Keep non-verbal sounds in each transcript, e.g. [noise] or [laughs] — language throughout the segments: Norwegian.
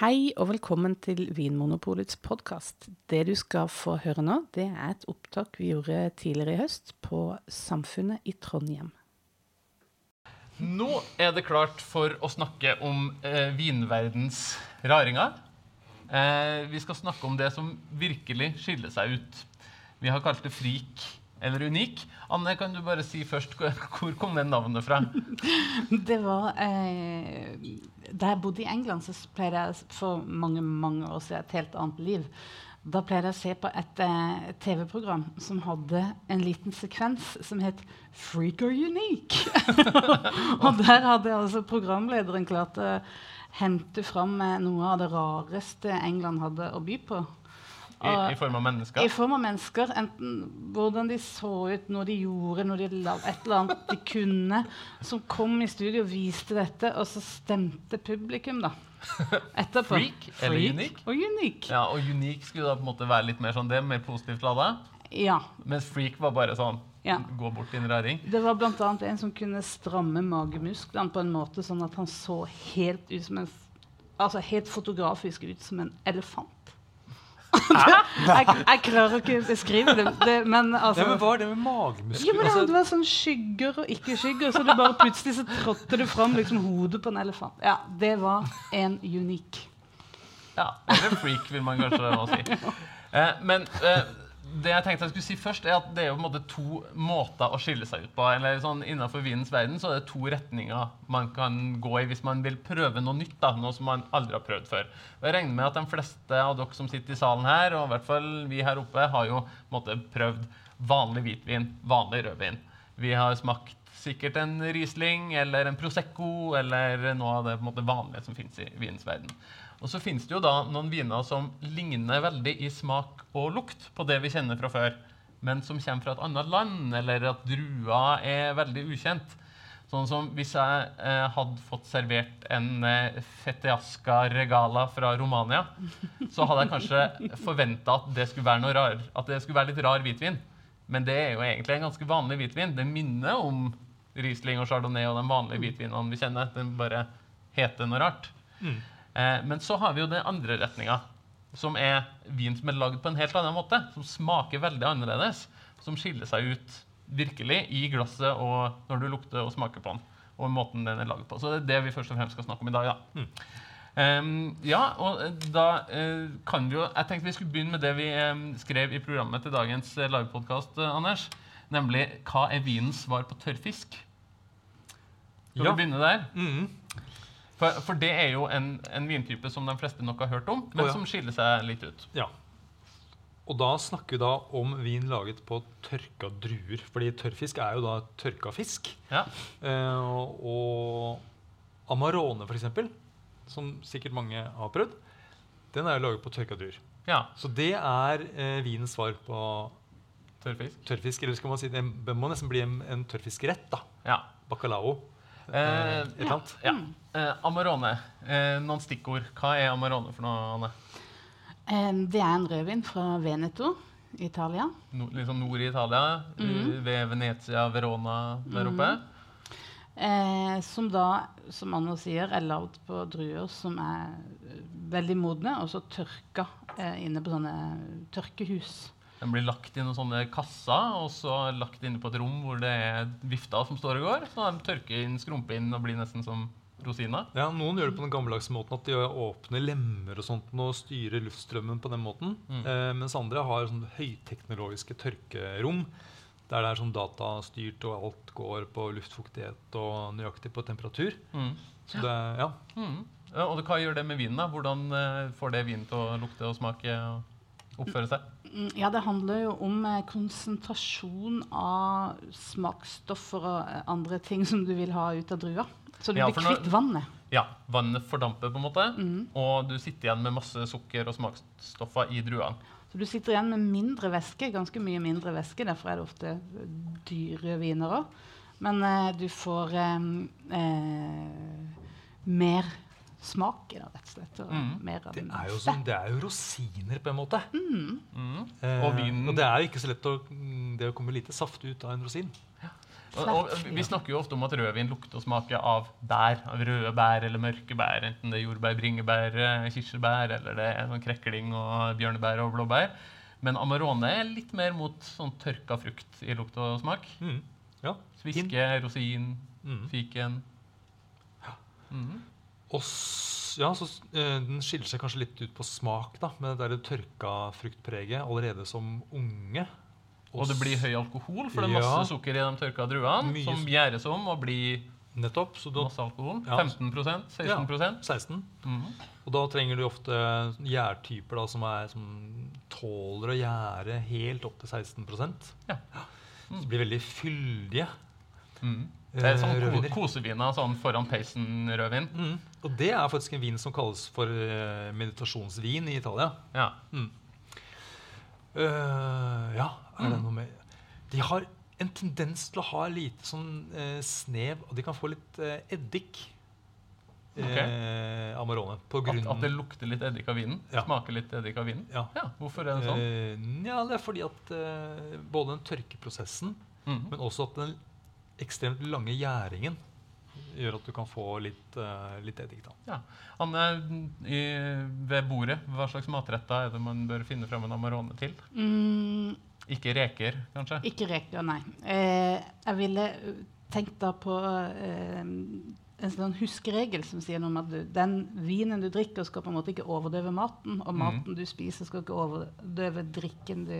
Hei og velkommen til Vinmonopolets podkast. Det du skal få høre nå, det er et opptak vi gjorde tidligere i høst på Samfunnet i Trondheim. Nå er det klart for å snakke om eh, vinverdens raringer. Eh, vi skal snakke om det som virkelig skiller seg ut. Vi har kalt det frik eller unik. Anne, kan du bare si først hvor kom det navnet fra? [laughs] Det var eh, Da jeg bodde i England, så pleide jeg for mange mange år siden et helt annet liv. Da pleide jeg å se på et eh, TV-program som hadde en liten sekvens som het 'Freak or Unique'. [laughs] og der hadde altså programlederen klart å hente fram eh, noe av det rareste England hadde å by på. I, I form av mennesker? I form av mennesker. Enten hvordan de så ut, når de gjorde når de la, et eller annet de kunne. Som kom i studio og viste dette, og så stemte publikum, da. [laughs] Etterpå. Freak eller unik? Og unik. Ja, og unik skulle da på en måte være litt mer sånn det, mer positivt lada. Ja. Mens freak var bare sånn Ja. gå bort en raring. Det var bl.a. en som kunne stramme magemusklene på en måte sånn at han så helt ut som en Altså helt fotografisk ut som en elefant. [laughs] jeg, jeg klarer ikke å beskrive det, det men altså Ja, men Hva er det med magemuskler? Ja, men det, Altså, det var sånn skygger og ikke skygger, så det bare plutselig så trådte det fram liksom hodet på en elefant. Ja, det var en unik. Ja, Eller freak, vil man kanskje nå si. Eh, men eh, det jeg tenkte jeg skulle si først, er at det er jo på en måte to måter å skille seg ut på. eller sånn Innenfor vinens verden så er det to retninger man kan gå i hvis man vil prøve noe nytt. da, Noe som man aldri har prøvd før. Og Jeg regner med at de fleste av dere som sitter i salen her, og i hvert fall vi her oppe, har jo på en måte prøvd vanlig hvitvin, vanlig rødvin. Vi har smakt sikkert en Riesling eller en Prosecco eller noe av det på en måte vanlige som fins i vinens verden. Og så finnes det jo da noen viner som ligner veldig i smak og lukt på det vi kjenner fra før, men som kommer fra et annet land, eller at drua er veldig ukjent. Sånn som hvis jeg eh, hadde fått servert en eh, Fettiasca regala fra Romania, så hadde jeg kanskje forventa at det skulle være noe rar, at det skulle være litt rar hvitvin. Men det er jo egentlig en ganske vanlig hvitvin. Det minner om Riesling og Chardonnay og de vanlige hvitvinene vi kjenner. Den bare heter noe rart. Eh, men så har vi jo den andre retninga, som er vin som er lagd på en helt annen måte. Som smaker veldig annerledes. Som skiller seg ut virkelig i glasset og når du lukter og smaker på den. Og måten den er laget på. Så det er det vi først og fremst skal snakke om i dag. da. Ehm, ja, og eh, da eh, kan vi jo Jeg tenkte vi skulle begynne med det vi eh, skrev i programmet til dagens uh, livepodkast, Anders. Nemlig 'Hva er vinens svar på tørrfisk'? Skal Ja. vi begynne der? mhm. For, for det er jo en, en vintype som de fleste nok har hørt om, men oh, ja. som skiller seg litt ut. Ja. Og da snakker vi da om vin laget på tørka druer. Fordi tørrfisk er jo da tørka fisk. Ja. Eh, og- Amarone, eksempel, som sikkert mange har prøvd, den er jo laget på tørka druer. ja. Så det er eh, vinens svar på Tørrfisk. tørrfisk. Eller skal man si det må nesten bli en, en tørrfiskrett. da. Ja. Bacalao. Eh, et eller annet. ja. Eh, Amarone. Eh, noen stikkord. Hva er Amarone for noe, Anne? Eh, det er en rødvin fra Veneto, Italia. No, liksom nord i Italia, mm. ved Venezia, Verona der oppe. Eh, som da, som Anna sier, er lagd på druer som er eh, veldig modne, og så tørka eh, inne på sånne tørkehus. Den blir lagt i noen sånne kasser, og så lagt inne på et rom hvor det er vifta som står og går. Så de tørker inn, skrumper inn og blir nesten som rosiner. Ja, Noen gjør det på den gammeldagse måten at de åpner lemmer og sånt og styrer luftstrømmen på den måten. Mm. Eh, mens andre har sånne høyteknologiske tørkerom der det er sånn datastyrt og alt går på luftfuktighet og nøyaktig på temperatur. Mm. Så det, ja. Mm. Ja, og hva gjør det med vinen? da? Hvordan eh, får det vinen til å lukte og smake og oppføre seg? Mm, Ja, det handler jo om eh, konsentrasjon av smaksstoffer og eh, andre ting som du vil ha ut av drua. Så du Ja, blir kvitt vannet. Ja, vannet fordamper, på en måte, og du sitter igjen med masse sukker og smaksstoffer i druene. Så du sitter igjen med mindre væske, ganske mye mindre væske. Derfor er det ofte dyre viner òg. Men eh, du får eh, eh, mer smak av rett og slett. Og Mm. mer av Det den er jo, sånn, det er jo rosiner, på en måte. Mm. Eh, Og vinen- og det er jo ikke så lett å mm, Det kommer lite saft ut av en rosin. Og, og vi snakker jo ofte om at rødvin lukter og smaker av bær. Av røde bær eller mørke bær. Enten det er jordbær, bringebær, eh, kirsebær eller det er sånn krekling og bjørnebær og blåbær. Men Amarone er litt mer mot sånn tørka frukt i lukt og smak. Mm. Ja. Sviske, rosin, Mm. fiken. Mhm. Og ja, så eh, Den skiller seg kanskje litt ut på smak, da, med det tørka fruktpreget allerede som unge. Og det blir høy alkohol, for det er Ja. masse sukker i de tørka druene, som gjæres om og blir Nettopp. Så da masse alkohol. Ja. 15% 16% 16. Mhm. Og da trenger du ofte gjærtyper som, er, som tåler å gjære helt opp til 16 Ja. Så de blir veldig fyldige. Mhm. Det er sånn Eh, ko rødviner. koseviner sånn foran peisen-rødvin. Mm. Og det er faktisk en vin som kalles for eh, meditasjonsvin i Italia. Ja. Mm. Uh, ja, er det Mm. noe med De har en tendens til å ha lite sånn uh, snev, og de kan få litt uh, eddik. Eh, Amarone. På At, grunn at det lukter litt eddik av vinen. Ja. Smaker litt eddik av vinen. Ja. Ja, Hvorfor er det sånn? Eh, ja, det er fordi at både den tørkeprosessen, Mhm. men også at den ekstremt lange gjæringen gjør at du kan få litt, uh, litt eddik. da. Ja. Anne, i, ved bordet, hva slags matretter er det man bør finne fram en Amarone til? Mm, Ikke reker, kanskje? ikke reker, nei. Eh, jeg ville tenkt da på eh, en sånn huskeregel som sier noe om at du, den vinen du drikker, skal på en måte ikke overdøve maten, og maten maten du spiser, skal ikke overdøve drikken du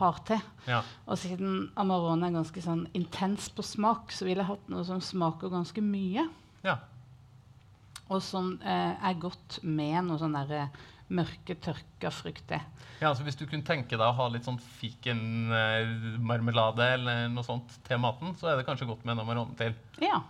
har til. Ja. Og siden Amarone er ganske sånn intens på smak, så ville jeg hatt noe som smaker ganske mye. ja. Og som eh, er godt med noe sånn derre mørke, tørka frukter. Ja, altså Hvis du kunne tenke deg å ha litt sånn fikenmarmelade eller noe sånt til maten, så er det kanskje godt med en Amarone til. Ja.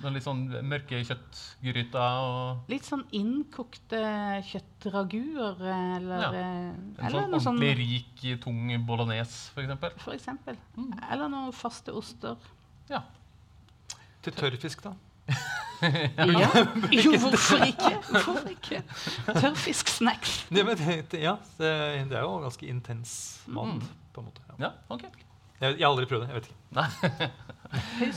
Noen litt sånn mørke kjøttgryter og Litt sånn innkokte kjøttraguer eller, Ja. eh, en eller sånn noe sånn rik, tung bolognese, f.eks. For eksempel. Mm. Eller noen faste oster. Ja. Til tørrfisk, da. [laughs] Ja. Jo, hvorfor ikke? Hvorfor ikke? Tørrfisksnacks. Ja, men det, det, ja, det, det er jo ganske intens mat, Mm. på en måte. Ja. ja, ok. Jeg, jeg har aldri prøvd det. jeg vet ikke. Nei. [laughs]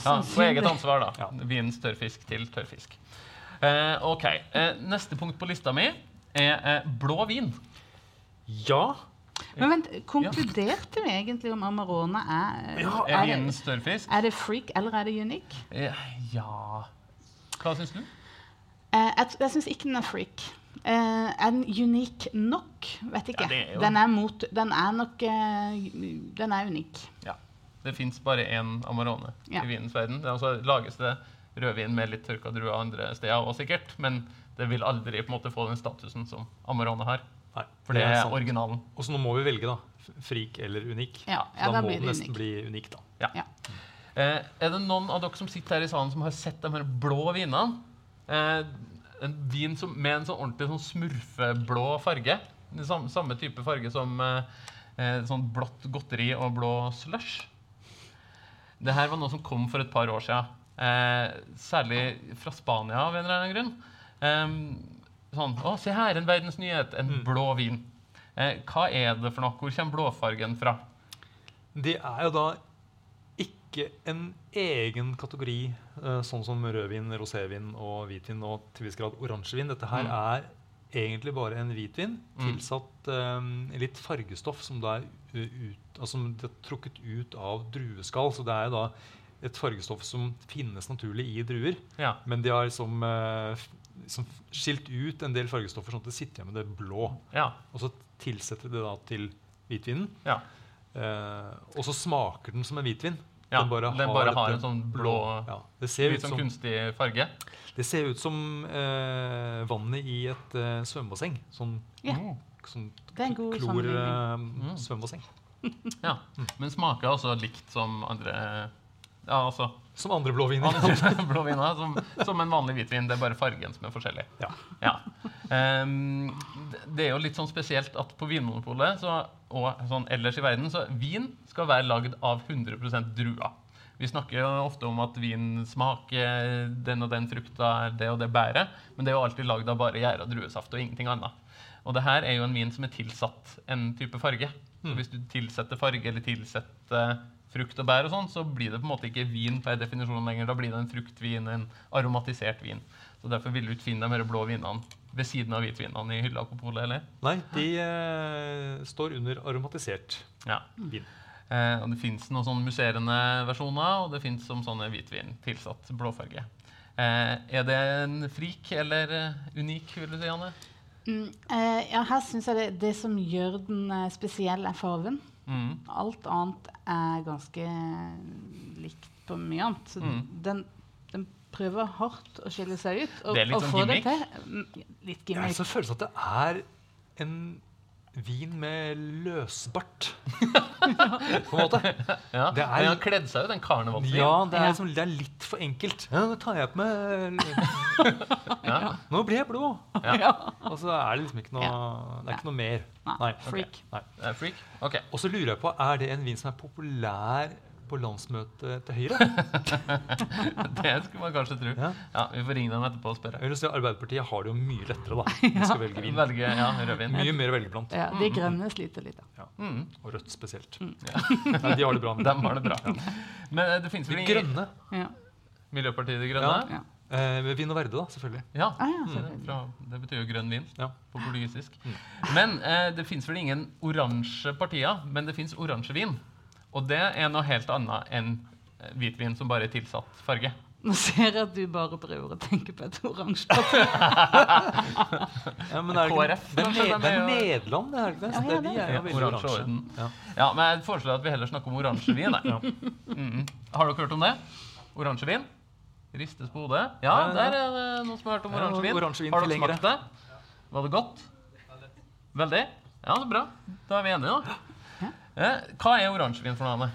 Ja, på eget ansvar, da. Ja. Vinens tørrfisk til tørrfisk. Eh, ok. Eh, neste punkt på lista mi er eh, blå vin. Ja. Men vent, konkluderte vi egentlig om Amarone er, Ja, Er er, det, er det freak eller er det unique? Eh, ja Hva syns du? Eh, jeg jeg syns ikke den er freak. Eh, er den unik nok? Vet ikke. Ja, det er jo- Den er mot Den er nok eh, Den er unik. Ja. Det fins bare én Amarone Ja. i vinens verden. Det er altså, lages det rødvin med litt tørka druer andre steder òg, sikkert. Men det vil aldri på en måte få den statusen som Amarone har. Nei, For det er sant. originalen. Og så nå må vi velge, da. Frik eller unik. Ja, ja, da da må blir det det nesten unik. bli unik, da. Ja. Ja. Eh, er det noen av dere som sitter her i salen som har sett de her blå vinene? Eh, en vin som, med en sånn ordentlig sånn smurfeblå farge. Den Samme, samme type farge som eh, eh, sånn blått godteri og blå slush. Det her var noe som kom for et par år siden. Eh, særlig fra Spania av en eller annen grunn. Eh, sånn, å, se her, en verdens nyhet. En Mm. blå vin. Eh, hva er det for noe? Hvor kommer blåfargen fra? Det er jo da ikke en egen kategori, eh, sånn som rødvin, rosévin og hvitvin og til viss grad oransjevin. Dette her Mm. er egentlig bare en hvitvin Mm. tilsatt um, litt fargestoff som da er ut, altså, det er trukket ut av drueskall. Så det er da et fargestoff som finnes naturlig i druer. Ja. Men de har liksom, uh, liksom skilt ut en del fargestoffer sånn at det sitter igjen med det blå. ja. Og så tilsetter de det da til hvitvinen. ja. Uh, og så smaker den som en hvitvin. Ja, den bare den bare har har, en sånn blå- ja. det, ser Litt ut sånn som, kunstig farge. det ser ut som eh, vannet i et eh, svømmebasseng. Sånn, Ja. Mm. sånn Det en god sammenligning. Mm. Ja. Men smaker også likt som andre Ja, altså som andre blåviner. andre [laughs] blåviner. Som, som en vanlig hvitvin. Det er bare fargen som er forskjellig. Ja. Ja. Um, det- er jo litt sånn spesielt at på Vinmonopolet så, og sånn ellers i verden så vin skal være lagd av 100% druer. Vi snakker jo ofte om at vin smaker den og den frukta, det og det bæret, men det er jo alltid lagd av bare gjæra druesaft og ingenting annet. Og det her er jo en vin som er tilsatt en type farge. Så Mm. hvis du tilsetter farge eller tilsetter frukt og bær, og sånn, så blir det på en måte ikke vin per definisjon lenger. Da blir det en fruktvin, en aromatisert vin. Så Derfor vil du ikke finne de blå vinene ved siden av hvitvinene i hylla på polet, eller? Nei, de eh, står under aromatisert Ja. vin. Eh, og det fins noen sånne musserende versjoner, og det fins som sånne hvitvin tilsatt blåfarge. Eh, er det en frik eller eh, unik, vil du si, Anne? Mm, eh, ja, her syns jeg det, det som gjør den spesielle spesiell, er farven. Mm. Alt annet er ganske likt på mye annet. Så Mm. den, den prøver hardt å skille seg ut. Og, Det er litt og sånn få det gimmick? til. Mm, Litt Jeg har gimmick. så følelsen at det er en vin med løsbart. [laughs] på en måte. Ja. Det er- Men han kledde seg ut, den karnevalsvin. Ja, det er, liksom, det er litt for enkelt. Ja, nå tar jeg på meg [laughs] Ja. Nå blir jeg blå. Ja. Og så er det liksom ikke noe Det er ikke noe mer. Nei, Nei. freak. Nei. Freak? Okay. Og så lurer jeg på, er det en vin som er populær på landsmøtet til Høyre? [laughs] Det skulle man kanskje tro. Ja. Ja, Vi får ringe dem etterpå og spørre. Jeg vil si Arbeiderpartiet har det jo mye lettere da, [laughs] de skal velge vin. Velge ja, rødvin. Mye mer å velge blant. Ja, de grønne sliter litt. Da. Mm. Og rødt spesielt. Ja. [laughs] Nei, de har det bra. Dem har det bra. Men eh, det finnes De vel ingen grønne. Ja. Miljøpartiet De Grønne? Ja. Eh, vin og verde, da, selvfølgelig. Ja. Ah, ja, Mm, selvfølgelig. fra, det betyr jo grønn vin Ja. på portugisisk. Mm. Men eh, det fins vel ingen oransje partier, men det fins oransjevin. Og det er noe helt annet enn eh, hvitvin som bare er tilsatt farge. Nå ser jeg at du bare prøver å tenke på et oransje parti. [laughs] Ja, men er det, KrF, det, er, det er er Nederland, det er ikke det? Så Ja, det, er de det. er jo Ja, veldig oransje oransje. orden. Ja. Ja, men jeg foreslår at vi heller snakker om oransjevin. ja. mm Mhm. Har dere hørt om det? Oransjevin? Ristes på hodet? Ja, Ja, ja. der er det noen som har hørt om Ja, oransjevin Har dere smakt det? Var det godt? Veldig? Ja, så bra. Da er vi enige, da. Eh, hva er oransjevin for noe, annet?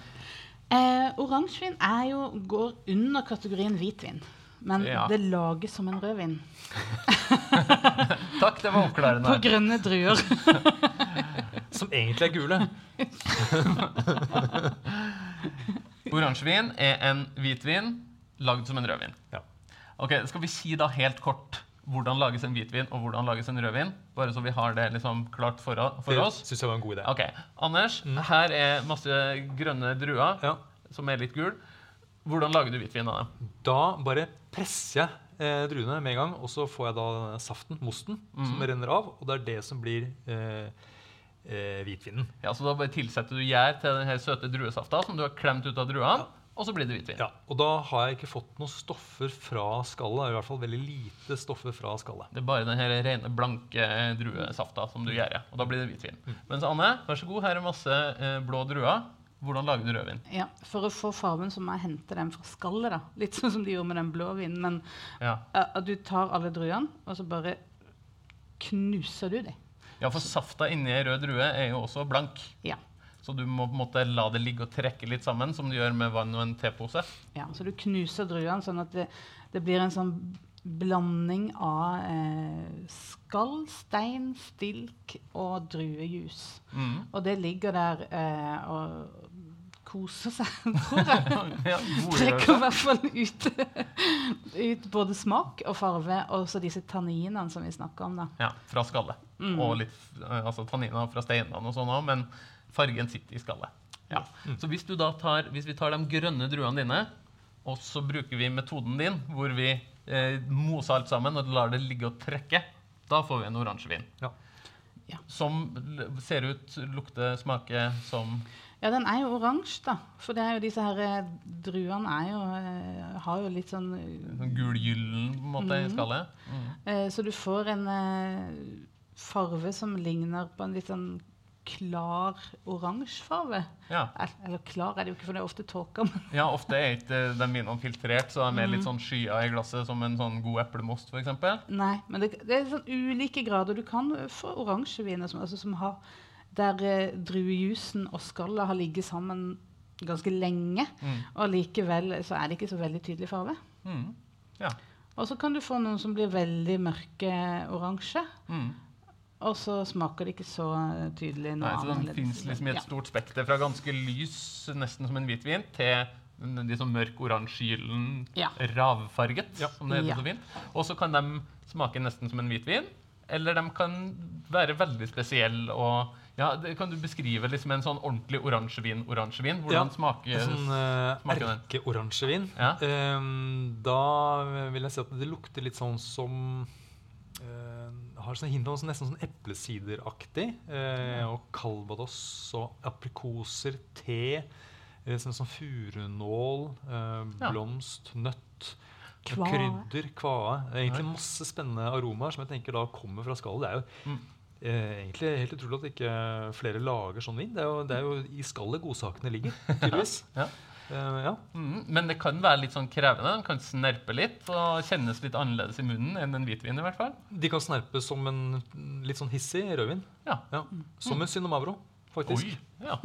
Eh, Oransjevin er jo, går under kategorien hvitvin. Men Ja. det lages som en rødvin. [laughs] Takk, det var På grønne druer. [laughs] Som egentlig er gule. [laughs] Oransjevin er en hvitvin lagd som en rødvin. Ja. Ok, Skal vi si da helt kort hvordan lages en hvitvin og hvordan lages en rødvin? Bare så vi har det liksom klart for, for Det oss. syns jeg var en god idé. Ok, Anders, her er masse grønne druer Ja. som er litt gul. Hvordan lager du hvitvin av dem? Da bare presser jeg eh, druene med en gang, og så får jeg da saften, mosten, som Mhm. renner av. Og det er det som blir eh, eh, hvitvinen. Ja, så Da bare tilsetter du gjær til den her søte druesafta som du har klemt ut av druene, og så blir det hvitvin. Ja, og da har jeg ikke fått noen stoffer fra skallet. I hvert fall veldig lite stoffer fra skallet. Det er bare den her rene, blanke druesafta som du gjør. Og da blir det hvitvin. Mens Anne, vær så god, her er masse eh, blå druer. Hvordan lager du rødvin? Ja, For å få farven så må jeg hente den fra skallet. da. Litt sånn som de gjorde med den blå vinen. Men Ja. uh, du tar alle druene, og så bare knuser du dem. ja, for safta inni ei rød drue er jo også blank. Ja. Så du må på en måte la det ligge og trekke litt sammen, som du gjør med vann og en tepose. ja. Så du knuser druene sånn at det, det blir en sånn blanding av eh, skall, stein, stilk og druejus. Mm. Og det ligger der eh, og koser seg, [laughs] tror jeg. Trekker i hvert fall ut, [laughs] ut både smak og farve, og så disse tanninene som vi snakker om. da. ja, fra skallet. Mm. Og litt eh, altså, tanniner fra steinene og sånn òg, men fargen sitter i skallet. Ja. Så hvis, du da tar, hvis vi tar de grønne druene dine, og så bruker vi metoden din, hvor vi eh, moser alt sammen og lar det ligge og trekke, da får vi en oransjevin. Ja. Ja. Som ser ut, lukter, smaker som Ja, den er jo oransje, da. For det er jo disse her eh, druene er jo, eh, har jo litt sånn eh, sånn gulgyllen på en måte i Mhm. skallet. Mm. eh, Så du får en eh, farve som ligner på en litt sånn klar oransje farve. Ja. Eller klar er det jo ikke, for det er ofte tåke. Ja, ofte er ikke de vinene filtrert, så de er mer litt sånn skya i glasset, som en sånn god eplemost, f.eks. nei, men det, det er sånn ulike grader. Du kan få oransjeviner som, altså, som har der eh, druejusen og skallet har ligget sammen ganske lenge. Mm. Og likevel så er det ikke så veldig tydelig farve. Mm. Ja. Og så kan du få noen som blir veldig mørke oransje. Mm. Og så smaker det ikke så eh, tydelig noe Nei, så Den fins liksom i et Ja. stort spekter, fra ganske lys, nesten som en hvitvin, til liksom mørk oransjegyllen, Ja. ravfarget, Ja. som det heter Ja. så fint. Og så kan de smake nesten som en hvitvin, eller de kan være veldig spesielle og Ja, det, Kan du beskrive liksom en sånn ordentlig oransjevin? oransjevin? Hvordan Ja, smaker En sånn uh, smaker den? Erkeoransjevin. Ja. Um, da vil jeg si at det lukter litt sånn som Har sånn hint sånn- nesten sånn eplesideraktig. eh, og calvados og aprikoser, te, eh, sånn sånn furunål, eh, blomst, nøtt. Kvae. Krydder, kvae. Egentlig masse spennende aromaer som jeg tenker da kommer fra skallet. Det er jo Mm. eh, egentlig helt utrolig at ikke flere lager sånn vin. Det er jo, det er jo i skallet godsakene ligger, [laughs] tydeligvis. Ja. Eh, ja. Mm, men det kan være litt sånn krevende. Den kan snerpe litt og kjennes litt annerledes i munnen enn en hvitvin. i hvert fall. De kan snerpe som en litt sånn hissig rødvin. Ja. Ja. Som en Synomavro, faktisk. Oi, ja.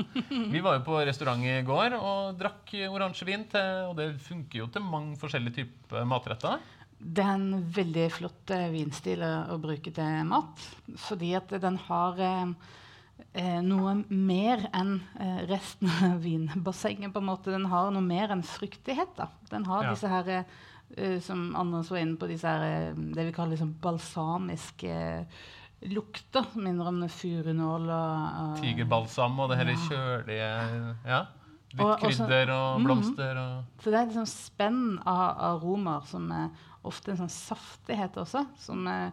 Vi var jo på restaurant i går og drakk oransjevin, til, og det funker jo til mange forskjellige typer matretter. Det er en veldig flott vinstil å, å bruke til mat. Fordi at den har eh, eh, noe mer enn eh, resten av vinbassenget. på en måte. Den har noe mer enn fruktighet. da. Den har Ja. disse her, eh, som Anders var inne på, disse her, eh, det vi kaller liksom balsamiske eh, lukter. Minner om furunål og, Tigerbalsam og det her Ja. kjølige ja. Litt Og- krydder og Mhm. blomster og Så det er liksom spenn av aromaer som er ofte en sånn saftighet også, som, er,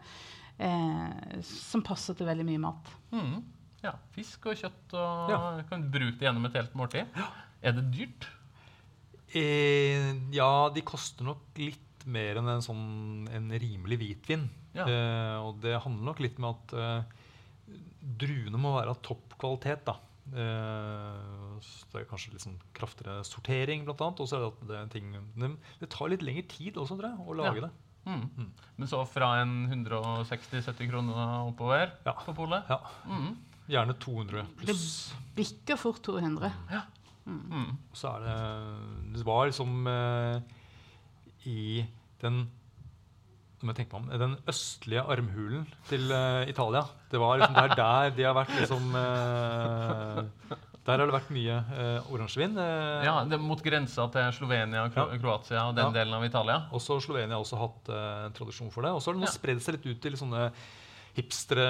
eh, som passer til veldig mye mat. mm, ja, Fisk og kjøtt og Ja. kan bruke det gjennom et helt måltid. Er det dyrt? Eh, ja, de koster nok litt mer enn en sånn en rimelig hvitvin. Ja. Eh, og det handler nok litt med at eh, druene må være av topp kvalitet. da. Eh, det er kanskje litt sånn kraftigere sortering, blant annet. Og så er det at det er ting det, det tar litt lengre tid også, tror jeg, å lage Ja. det. Mm. Mm. Men så fra en 160-70 kroner oppover Ja. på polet? Ja, Mm. Gjerne 200 pluss. Bikker fort 200. Mm. Så er det Det var liksom eh, i den om jeg tenker meg om, Den østlige armhulen til eh, Italia. Det var liksom der, der de har vært liksom eh, Der har det vært mye uh, oransjevin. eh, Ja, det Mot grensa til Slovenia, Kro Ja. Kroatia og den Ja. delen av Italia? Også Slovenia har også hatt eh, en tradisjon for det. Og så har det nå Ja. spredd seg litt ut til sånne hipstere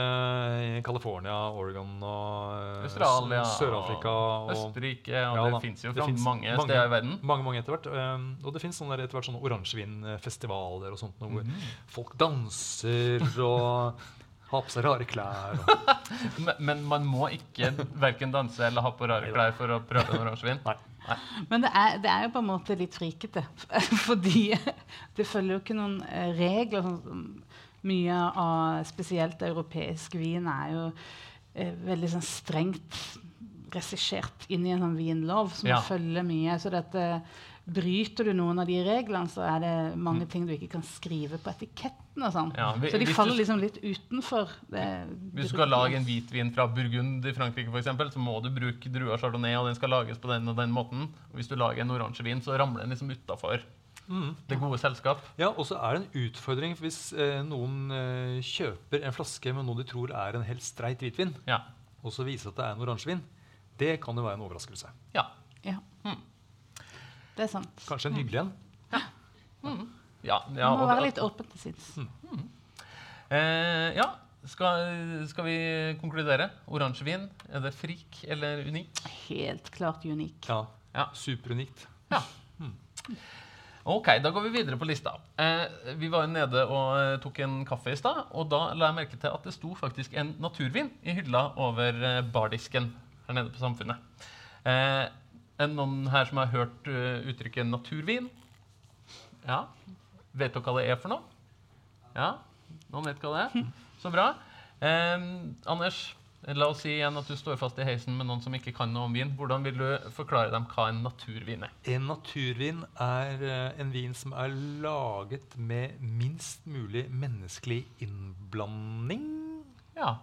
i California, Oregon og eh, Australia, Sør-Afrika. og Østerrike, og Ja det fins jo det fra mange, mange. steder i verden. Mange, mange etter hvert. Um, og det fins etter hvert sånne oransjevinfestivaler og sånt, noe hvor Mhm. folk danser og [laughs] har på seg rare klær. Og, [laughs] Men, men man må ikke verken danse eller ha på rare klær for å prøve en oransjevin. Nei. Men det er, det er jo på en måte litt frikete. [laughs] Fordi det følger jo ikke noen eh, regler. Sånn, mye av spesielt europeisk vin er jo eh, veldig sånn strengt regissert inn i en sånn vinlov som Ja. følger mye. Så dette, bryter du noen av de reglene, så er det mange ting du ikke kan skrive på etiketten. og sånn. Ja, så de faller liksom litt utenfor. Det, Hvis du skal lage en hvitvin fra Burgund i Frankrike, for eksempel, så må du bruke drua chardonnay, og den skal lages på den og den måten. Og hvis du lager en oransjevin, så ramler den liksom utafor mm. det gode selskap. Ja, og så er det en utfordring hvis eh, noen eh, kjøper en flaske med noe de tror er en helt streit hvitvin, Ja. og så viser at det er en oransjevin. Det kan jo være en overraskelse. ja. Ja. Mm. Det er sant. Kanskje en hyggelig en. Ja, Mm. ja, må være litt åpent til sinns. Eh, ja. Skal, skal vi konkludere? Oransjevin, er det frik eller unik? Helt klart unik. Ja, Ja. Superunikt. Ja. Ok, da går vi videre på lista. Eh, vi var nede og eh, tok en kaffe i stad, og da la jeg merke til at det sto faktisk en naturvin i hylla over eh, bardisken her nede på Samfunnet. Eh, er det noen her som har hørt eh, uttrykket naturvin? Ja. Vet dere hva det er for noe? Ja, noen vet hva det er? Så bra. Eh, Anders, la oss si igjen at du står fast i heisen med noen som ikke kan noe om vin. Hvordan vil du forklare dem hva en naturvin er? En naturvin er eh, en vin som er laget med minst mulig menneskelig innblanding. Ja,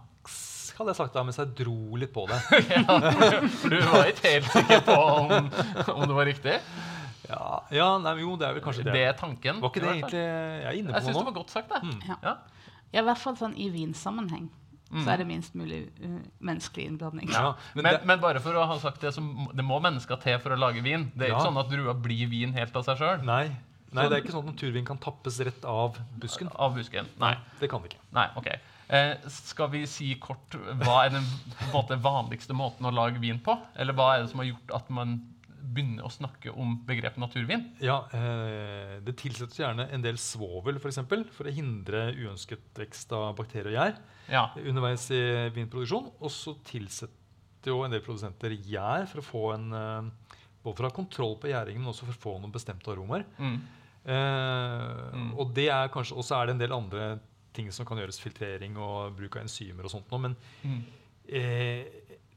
Hadde jeg sagt da mens jeg dro litt på det. [laughs] ja, for du var ikke helt sikker på om, om det var riktig? Ja, ja nei, men jo, det er vel kanskje det. Det er tanken. Var ikke det egentlig Jeg er inne Jeg på syns det var godt sagt, det. Mm. Ja. Ja. Ja, I hvert fall sånn i vinsammenheng Mm. så er det minst mulig uh, menneskelig innblanding. Ja, Men, men det, men bare for å ha sagt det, så det må mennesker til for å lage vin. Det er ikke sånn at drua blir vin helt av seg sjøl. nei, nei, det er ikke sånn at naturvin kan tappes rett av busken. Av busken. Nei. Det kan det ikke. Nei, ok. Eh, skal vi si kort hva er den måte, vanligste måten å lage vin på? Eller hva er det som har gjort at man begynner å snakke om begrepet naturvin? Ja, eh, Det tilsettes gjerne en del svovel for, eksempel, for å hindre uønsket vekst av bakterier og gjær Ja. underveis i vinproduksjon. Og så tilsetter jo en del produsenter gjær for å få en eh, både for å ha kontroll på gjæringen, men også for å få noen bestemte aromaer. Mm. Eh, Mm. Og det er kanskje, også er det en del andre ting som kan gjøres, filtrering og bruk av enzymer og sånt. nå, Men Mm. eh,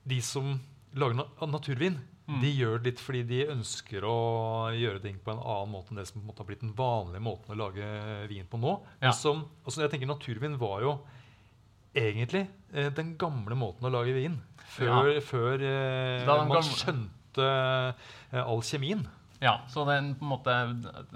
de som lager naturvin, Mm. de gjør det litt fordi de ønsker å gjøre ting på en annen måte enn det som på en måte har blitt den vanlige måten å lage vin på nå. Ja. Som, altså jeg tenker Naturvin var jo egentlig eh, den gamle måten å lage vin før, før eh, man gamle- skjønte eh, all kjemien. Ja, så den, på en måte,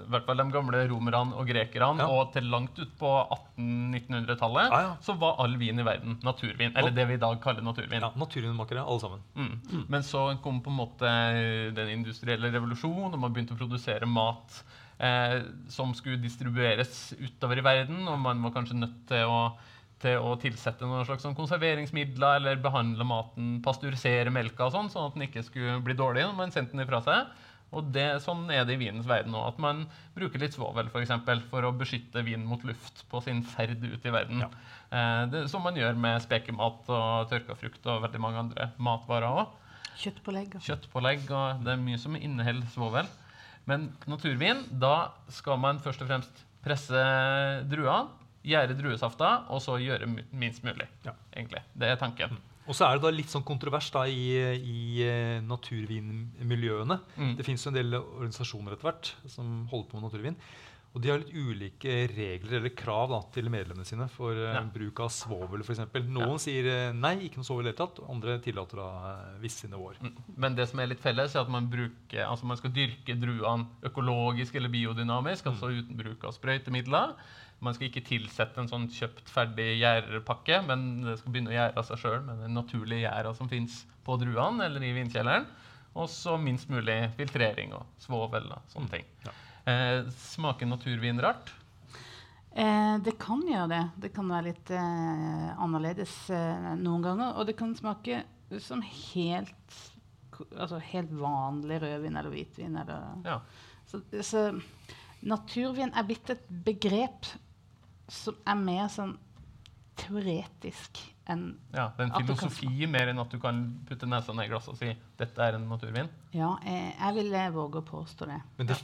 i hvert fall de gamle romerne og grekerne, Ja. og til langt ut på 1800-1900-tallet, Ja, ja. så var all vin i verden naturvin. Eller det vi i dag kaller naturvin. Ja, Naturvinmakere, alle sammen. Mm. Men så kom på en måte den industrielle revolusjonen, og man begynte å produsere mat eh, som skulle distribueres utover i verden, og man var kanskje nødt til å, til å tilsette noen slags sånn konserveringsmidler eller behandle maten, pasteurisere melka og sånn, sånn at den ikke skulle bli dårlig når man sendte den ifra seg. Og det, sånn er det i vinens verden òg. At man bruker litt svovel for, eksempel, for å beskytte vin mot luft på sin ferd ut i verden. Ja. Eh, det, som man gjør med spekemat og tørka frukt og veldig mange andre matvarer òg. Kjøttpålegg. og- Kjøttpålegg, og det er mye som inneholder svovel. Men naturvin, da skal man først og fremst presse druene, gjære druesafta, og så gjøre minst mulig. Ja. egentlig. Det er tanken. Og så er det da litt sånn kontrovers da i, i eh, naturvinmiljøene. Mm. Det fins en del organisasjoner etter hvert som holder på med naturvin. Og de har litt ulike regler eller krav da, til medlemmene sine for eh, Ja. bruk av svovel f.eks. Noen Ja. sier eh, nei, ikke noe svovel i det hele tatt. Andre tillater da visse nivåer. Mm. Men det som er litt felles, er at man, bruker, altså man skal dyrke druene økologisk eller biodynamisk, altså uten bruk av sprøytemidler. Man skal ikke tilsette en sånn kjøpt ferdig gjærpakke, men det skal begynne å gjære av seg sjøl med den naturlige gjæra som fins på druene eller i vinkjelleren. Og så minst mulig filtrering og svovel og sånne ting. Ja. Eh, smaker naturvin rart? Eh, det kan gjøre det. Det kan være litt eh, annerledes eh, noen ganger. Og det kan smake som helt, altså helt vanlig rødvin eller hvitvin. Eller, Ja. så, så naturvin er blitt et begrep som er mer sånn teoretisk enn ja. Det er en filosofi kan mer enn at du kan putte nesa ned i glasset og si 'dette er en naturvin'. Ja, jeg, jeg vil eh, våge å påstå det. Men det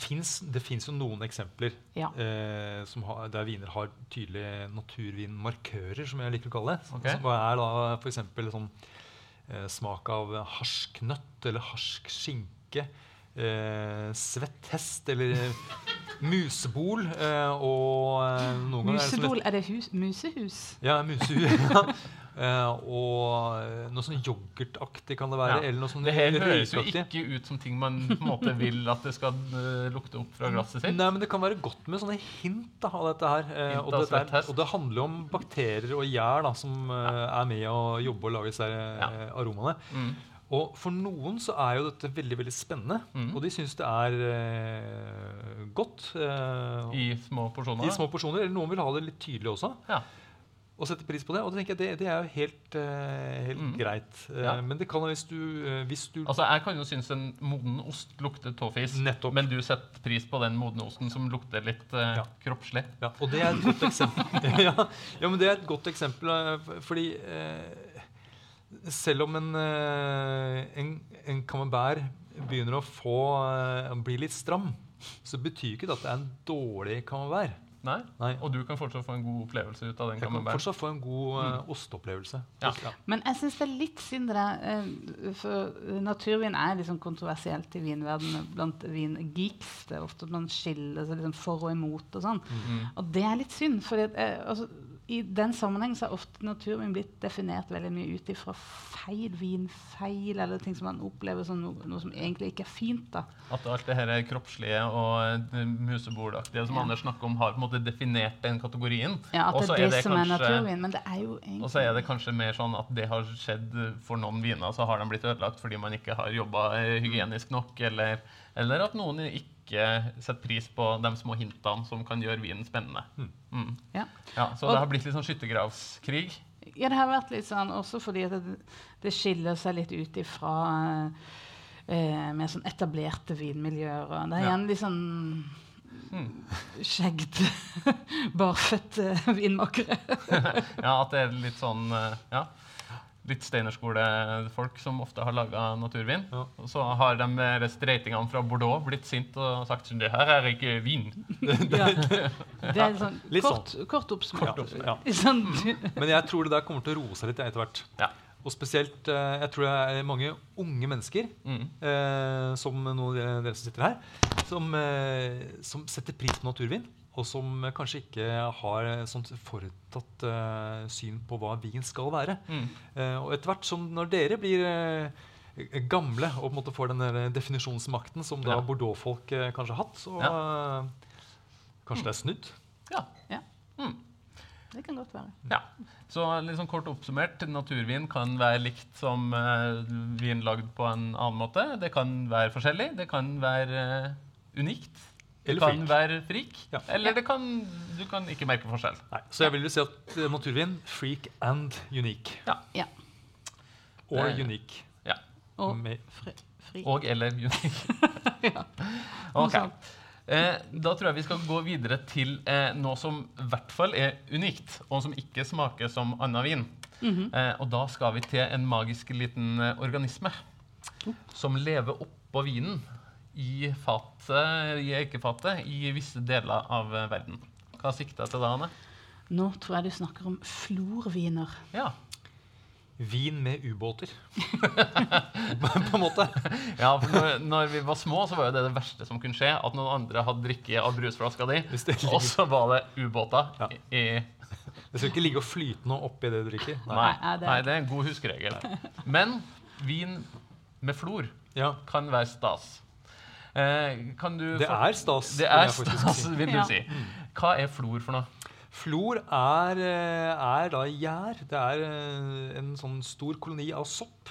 fins jo noen eksempler Ja. eh, som har, der viner har tydelige naturvinmarkører, som jeg liker å kalle det. Okay. Som er da f.eks. sånn eh, smak av harsk nøtt eller harsk skinke. Eh, svett hest eller musebol. Eh, og eh, noen ganger er det så Musebol, er det hus, musehus? Ja, musehus. [laughs] ja. Uh, og noe sånn yoghurtaktig kan det være. Ja. Eller noe sånn Det her høres jo ikke ut som ting man på en måte vil at det skal uh, lukte opp fra glasset sitt. Nei, men Det kan være godt med sånne hint da, av dette her. Uh, og, det dette er, og det handler jo om bakterier og gjær da, som ja. er med å jobbe og lage disse aromaene. Mm. Og for noen så er jo dette veldig veldig spennende, Mm. og de syns det er eh, godt. eh, I små porsjoner. i små porsjoner. Eller noen vil ha det litt tydelig også. Ja. Og sette pris på det. Og det tenker jeg det, det er jo helt, eh, helt Mm. greit. Eh, Ja. Men det kan hvis du, eh, hvis du Altså, Jeg kan jo synes en moden ost lukter toffis, Nettopp. men du setter pris på den modne osten som lukter litt eh, Ja. kroppslig. Ja, og det er et godt eksempel. [laughs] ja, ja, men det er et godt eksempel, fordi selv om en, eh, en, en camembert begynner å få, eh, bli litt stram, så betyr ikke det at det er en dårlig camembert. Nei? Nei. Og du kan fortsatt få en god opplevelse ut av den Jeg kan fortsatt få en god eh, osteopplevelse. Ja. Men jeg syns det er litt synd det eh, For naturvin er liksom kontroversielt i vinverdenen blant vingeeks. Det er ofte at man skiller seg liksom for og imot og sånn. Mm. Og det er litt synd. For altså, i den sammenheng så er ofte naturvin blitt definert veldig mye ut ifra feil vinfeil, eller ting som man opplever som noe, noe som egentlig ikke er fint. da. At alt det her er kroppslige og musebordaktige musebolaktige som Ja. Anders snakker om, har på en måte definert den kategorien. Ja, At det er det, som er kanskje- naturvin. Men det er jo egentlig Og så er det kanskje mer sånn at det har skjedd for noen viner, så har de blitt ødelagt fordi man ikke har jobba hygienisk nok, eller, eller at noen ikke ikke setter pris på de små hintene som kan gjøre vinen spennende. Mm. Ja. Ja, så Og- det har blitt litt sånn skyttergravskrig. Ja, det har vært litt sånn også fordi at det, det skiller seg litt ut ifra eh, mer sånn etablerte vinmiljøer. Og det er Ja. litt sånn Mm. skjeggete, [laughs] barføtte vinmakere. [laughs] Ja, at det er litt sånn eh, ja, Litt Steinerskolefolk som ofte har laga naturvin. Ja. Og så har de der streitingene fra Bordeaux blitt sinte og sagt at det her er ikke vin. [laughs] Ja. Det er sånn Litt kort, kort oppsummert. Ja. [laughs] Sånn, Men jeg tror det der kommer til å roe seg litt etter hvert. Ja. Og spesielt eh, jeg tror det er mange unge mennesker, Mm. eh, som noen av dere som sitter her, som, eh, som setter pris på naturvin. Og som kanskje ikke har sånt foretatt uh, syn på hva vin skal være. Mm. Uh, og etter hvert som når dere blir uh, gamle og på en måte får den definisjonsmakten som da Ja. Bordeaux-folk eh, kanskje har hatt, så eh, kanskje det er snudd. Ja. ja, Mm. det kan godt være. ja. Så sånn kort oppsummert, naturvin kan være likt som eh, vin lagd på en annen måte. Det kan være forskjellig, det kan være eh, unikt. Eller kan frik. være frik, Ja. eller det kan, du kan ikke merke forskjell. Nei, så jeg vil jo si at eh, naturvin freak and unique. Ja. Or Det- unique. Ja. Og Med- fri. fri. Og eller unik. [laughs] Ja. [laughs] Ok. Eh, da tror jeg vi skal gå videre til eh, noe som i hvert fall er unikt, og som ikke smaker som annen vin. Mhm. eh, og da skal vi til en magisk liten eh, organisme som lever oppå vinen i fatet, i eikefatet i visse deler av eh, verden. Hva sikter jeg til da, Anne? Nå tror jeg du snakker om florviner. Ja. Vin med ubåter. [laughs] på en måte. ja, for når, når vi var små, så var jo det det verste som kunne skje. At noen andre hadde drikke av brusflaska di, og så var det ubåter Ja. i Det skal ikke ligge og flyte noe oppi det du drikker. Nei, Nei, det er- nei, det er en god huskeregel. Men vin med flor Ja, kan være stas. Eh, kan du det er stas. Det er stas, si. vil du Ja. si. Hva er flor for noe? Flor er, eh, er da gjær. Det er eh, en sånn stor koloni av sopp.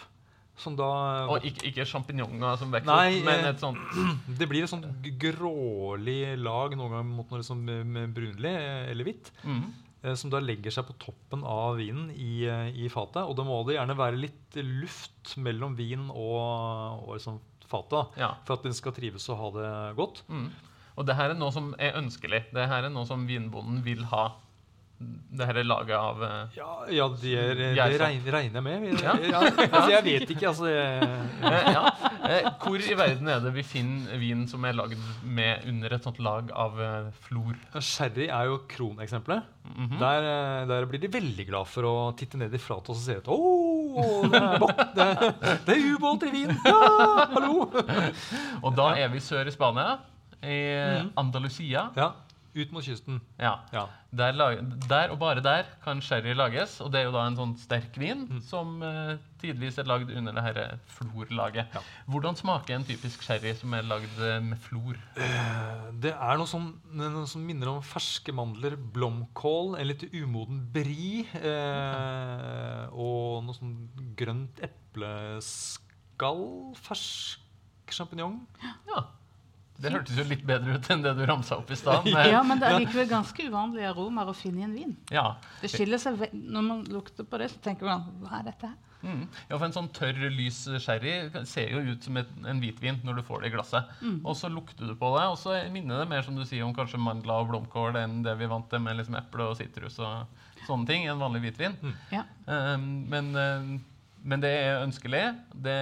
Som da Og ikke, ikke sjampinjonger som vokser opp, men et sånt [clears throat] Det blir et sånt grålig lag, noen ganger mot noe liksom brunlig eller hvitt. Mm -hmm. Som da legger seg på toppen av vinen i, i fatet. Og da må det gjerne være litt luft mellom vin og, og liksom fatet. Ja. For at den skal trives og ha det godt. Mm. Og det her er noe som er ønskelig. Det her er noe som vinbonden vil ha. Det her er laget av eh, Ja, ja det, er, det regner, jeg med. Ja. [laughs] Ja. altså, jeg vet ikke, altså. Jeg, [laughs] eh, ja. eh, Hvor i verden er det vi finner vin som er lagd med under et sånt lag av flor? Sherry er jo kroneksempelet. Mhm. der, eh, der blir de veldig glad for å titte ned i flatet og se at Å, det det, det er ubåt i vin! Ja, hallo! Og da er vi sør i Spania, i Mhm. Andalusia. Ja, ut mot kysten. Ja. Ja. Der, der og bare der kan sherry lages, og det er jo da en sånn sterk vin Mm. som uh, tidvis er lagd under det dette florlaget. Ja. Hvordan smaker en typisk sherry som er lagd eh, med flor? Eh, Det er noe som, noe som minner om ferske mandler, blomkål, en litt umoden bri eh, og noe sånn grønt epleskall, fersk sjampinjong. Ja. Det hørtes jo litt bedre ut enn det du ramsa opp i stad. Ja, men det er likevel ganske uvanlige aromaer å finne i en vin. Ja. Det skiller seg Når man lukter på det, så tenker man hva er dette her? Mm. ja, for En sånn tørr, lys sherry ser jo ut som et, en hvitvin når du får det i glasset. Og så lukter du på det, og så minner det mer som du sier om kanskje mandler og blomkål enn det vi vant til med liksom eple og sitrus og sånne ting i en vanlig hvitvin. Ja. Um, men, uh, men det er ønskelig. Det,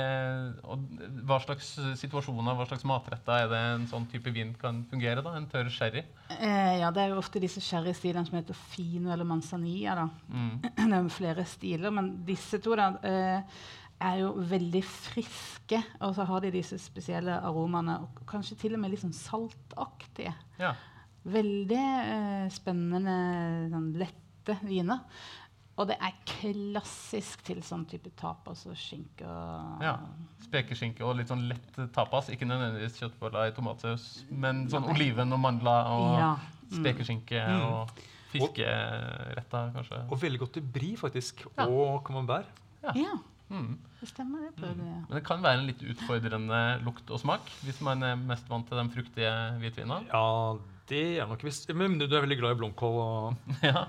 og hva slags situasjoner, hva slags matretter er det en sånn type vin kan fungere? da? En tørr sherry? Eh, ja, det er jo ofte disse sherrystilene som heter fino eller manzanilla. da. Mm. [clears throat] Det er jo flere stiler, men disse to da, eh, er jo veldig friske. Og så har de disse spesielle aromaene, og kanskje til og med litt sånn saltaktige. Ja. Veldig eh, spennende, sånn lette viner. Og det er klassisk til sånn type tapas og skinke og ja. Spekeskinke og litt sånn lett tapas. Ikke nødvendigvis kjøttboller i tomatsaus, men sånn Nei. oliven og mandler og Ja, mm. spekeskinke Mm. og fiskeretter, kanskje. Og veldig godt til brie, faktisk. Ja. Og camembert. Ja. Mm. Det stemmer, det prøvde ja. Men det kan være en litt utfordrende lukt og smak hvis man er mest vant til de fruktige hvitvinene. Ja, det er nok visst Men du er veldig glad i blomkål og [laughs] Ja.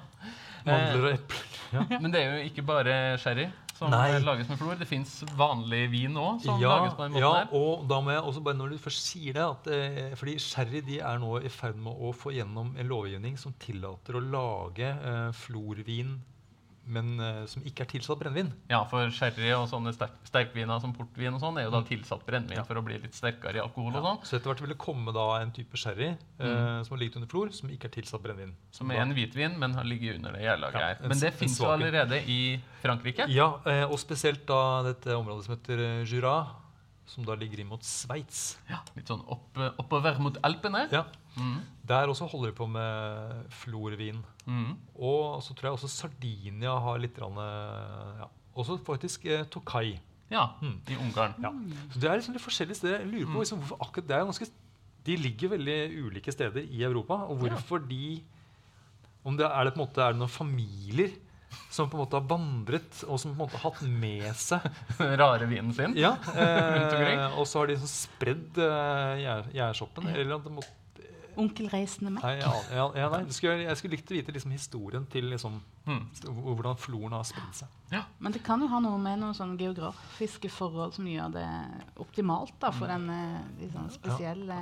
Mandler og epler. [laughs] Ja. Men det er jo ikke bare sherry som Nei. lages med flor. Det fins vanlig vin òg som ja, lages på den måten ja, her. og da må jeg også bare når du først sier det at, eh, Fordi sherry de er nå i ferd med å få gjennom en lovgivning som tillater å lage eh, florvin, men uh, som ikke er tilsatt brennevin. Ja, for sherry og sånne sterk, sterkviner som portvin og sånn er jo da tilsatt brennevin Ja. for å bli litt sterkere i alkohol og sånn. Så etter hvert vil det komme da en type sherry eh, som har ligget under flor, som ikke er tilsatt brennevin. Som er en hvitvin, men har ligget under det gjærlaget Ja, her. Men det fins jo allerede i Frankrike. Ja, uh, og spesielt da dette området som heter Jura, som da ligger inn mot Sveits. Ja, litt sånn opp, oppover mot Alpene. Ja, Mm. Der også holder de på med florvin. Mm. Og så tror jeg også Sardinia har litt grann, eh, ja. Også faktisk eh, Tokai. Ja, Mm. i Ungarn. Ja. Så det er liksom litt forskjellige steder. Jeg lurer på Mm. liksom, hvorfor akkurat det er ganske De ligger veldig ulike steder i Europa. Og hvorfor de om det, Er det på en måte er det noen familier som på en måte har vandret, og som på en måte har hatt med seg [laughs] Den Rare vinen sin. Ja, [laughs] eh, Og så har de sånn spredd eh, gjærsoppen. Eller at det må, Onkel Reisende med. nei, ja, ja, ja, nei, skulle, jeg skulle likt å vite liksom, historien til liksom, Mm. hvordan floren har spredd seg. Men det kan jo ha noe med noen sånne geografiske forhold som gjør det optimalt da, for den eh, litt sånn spesielle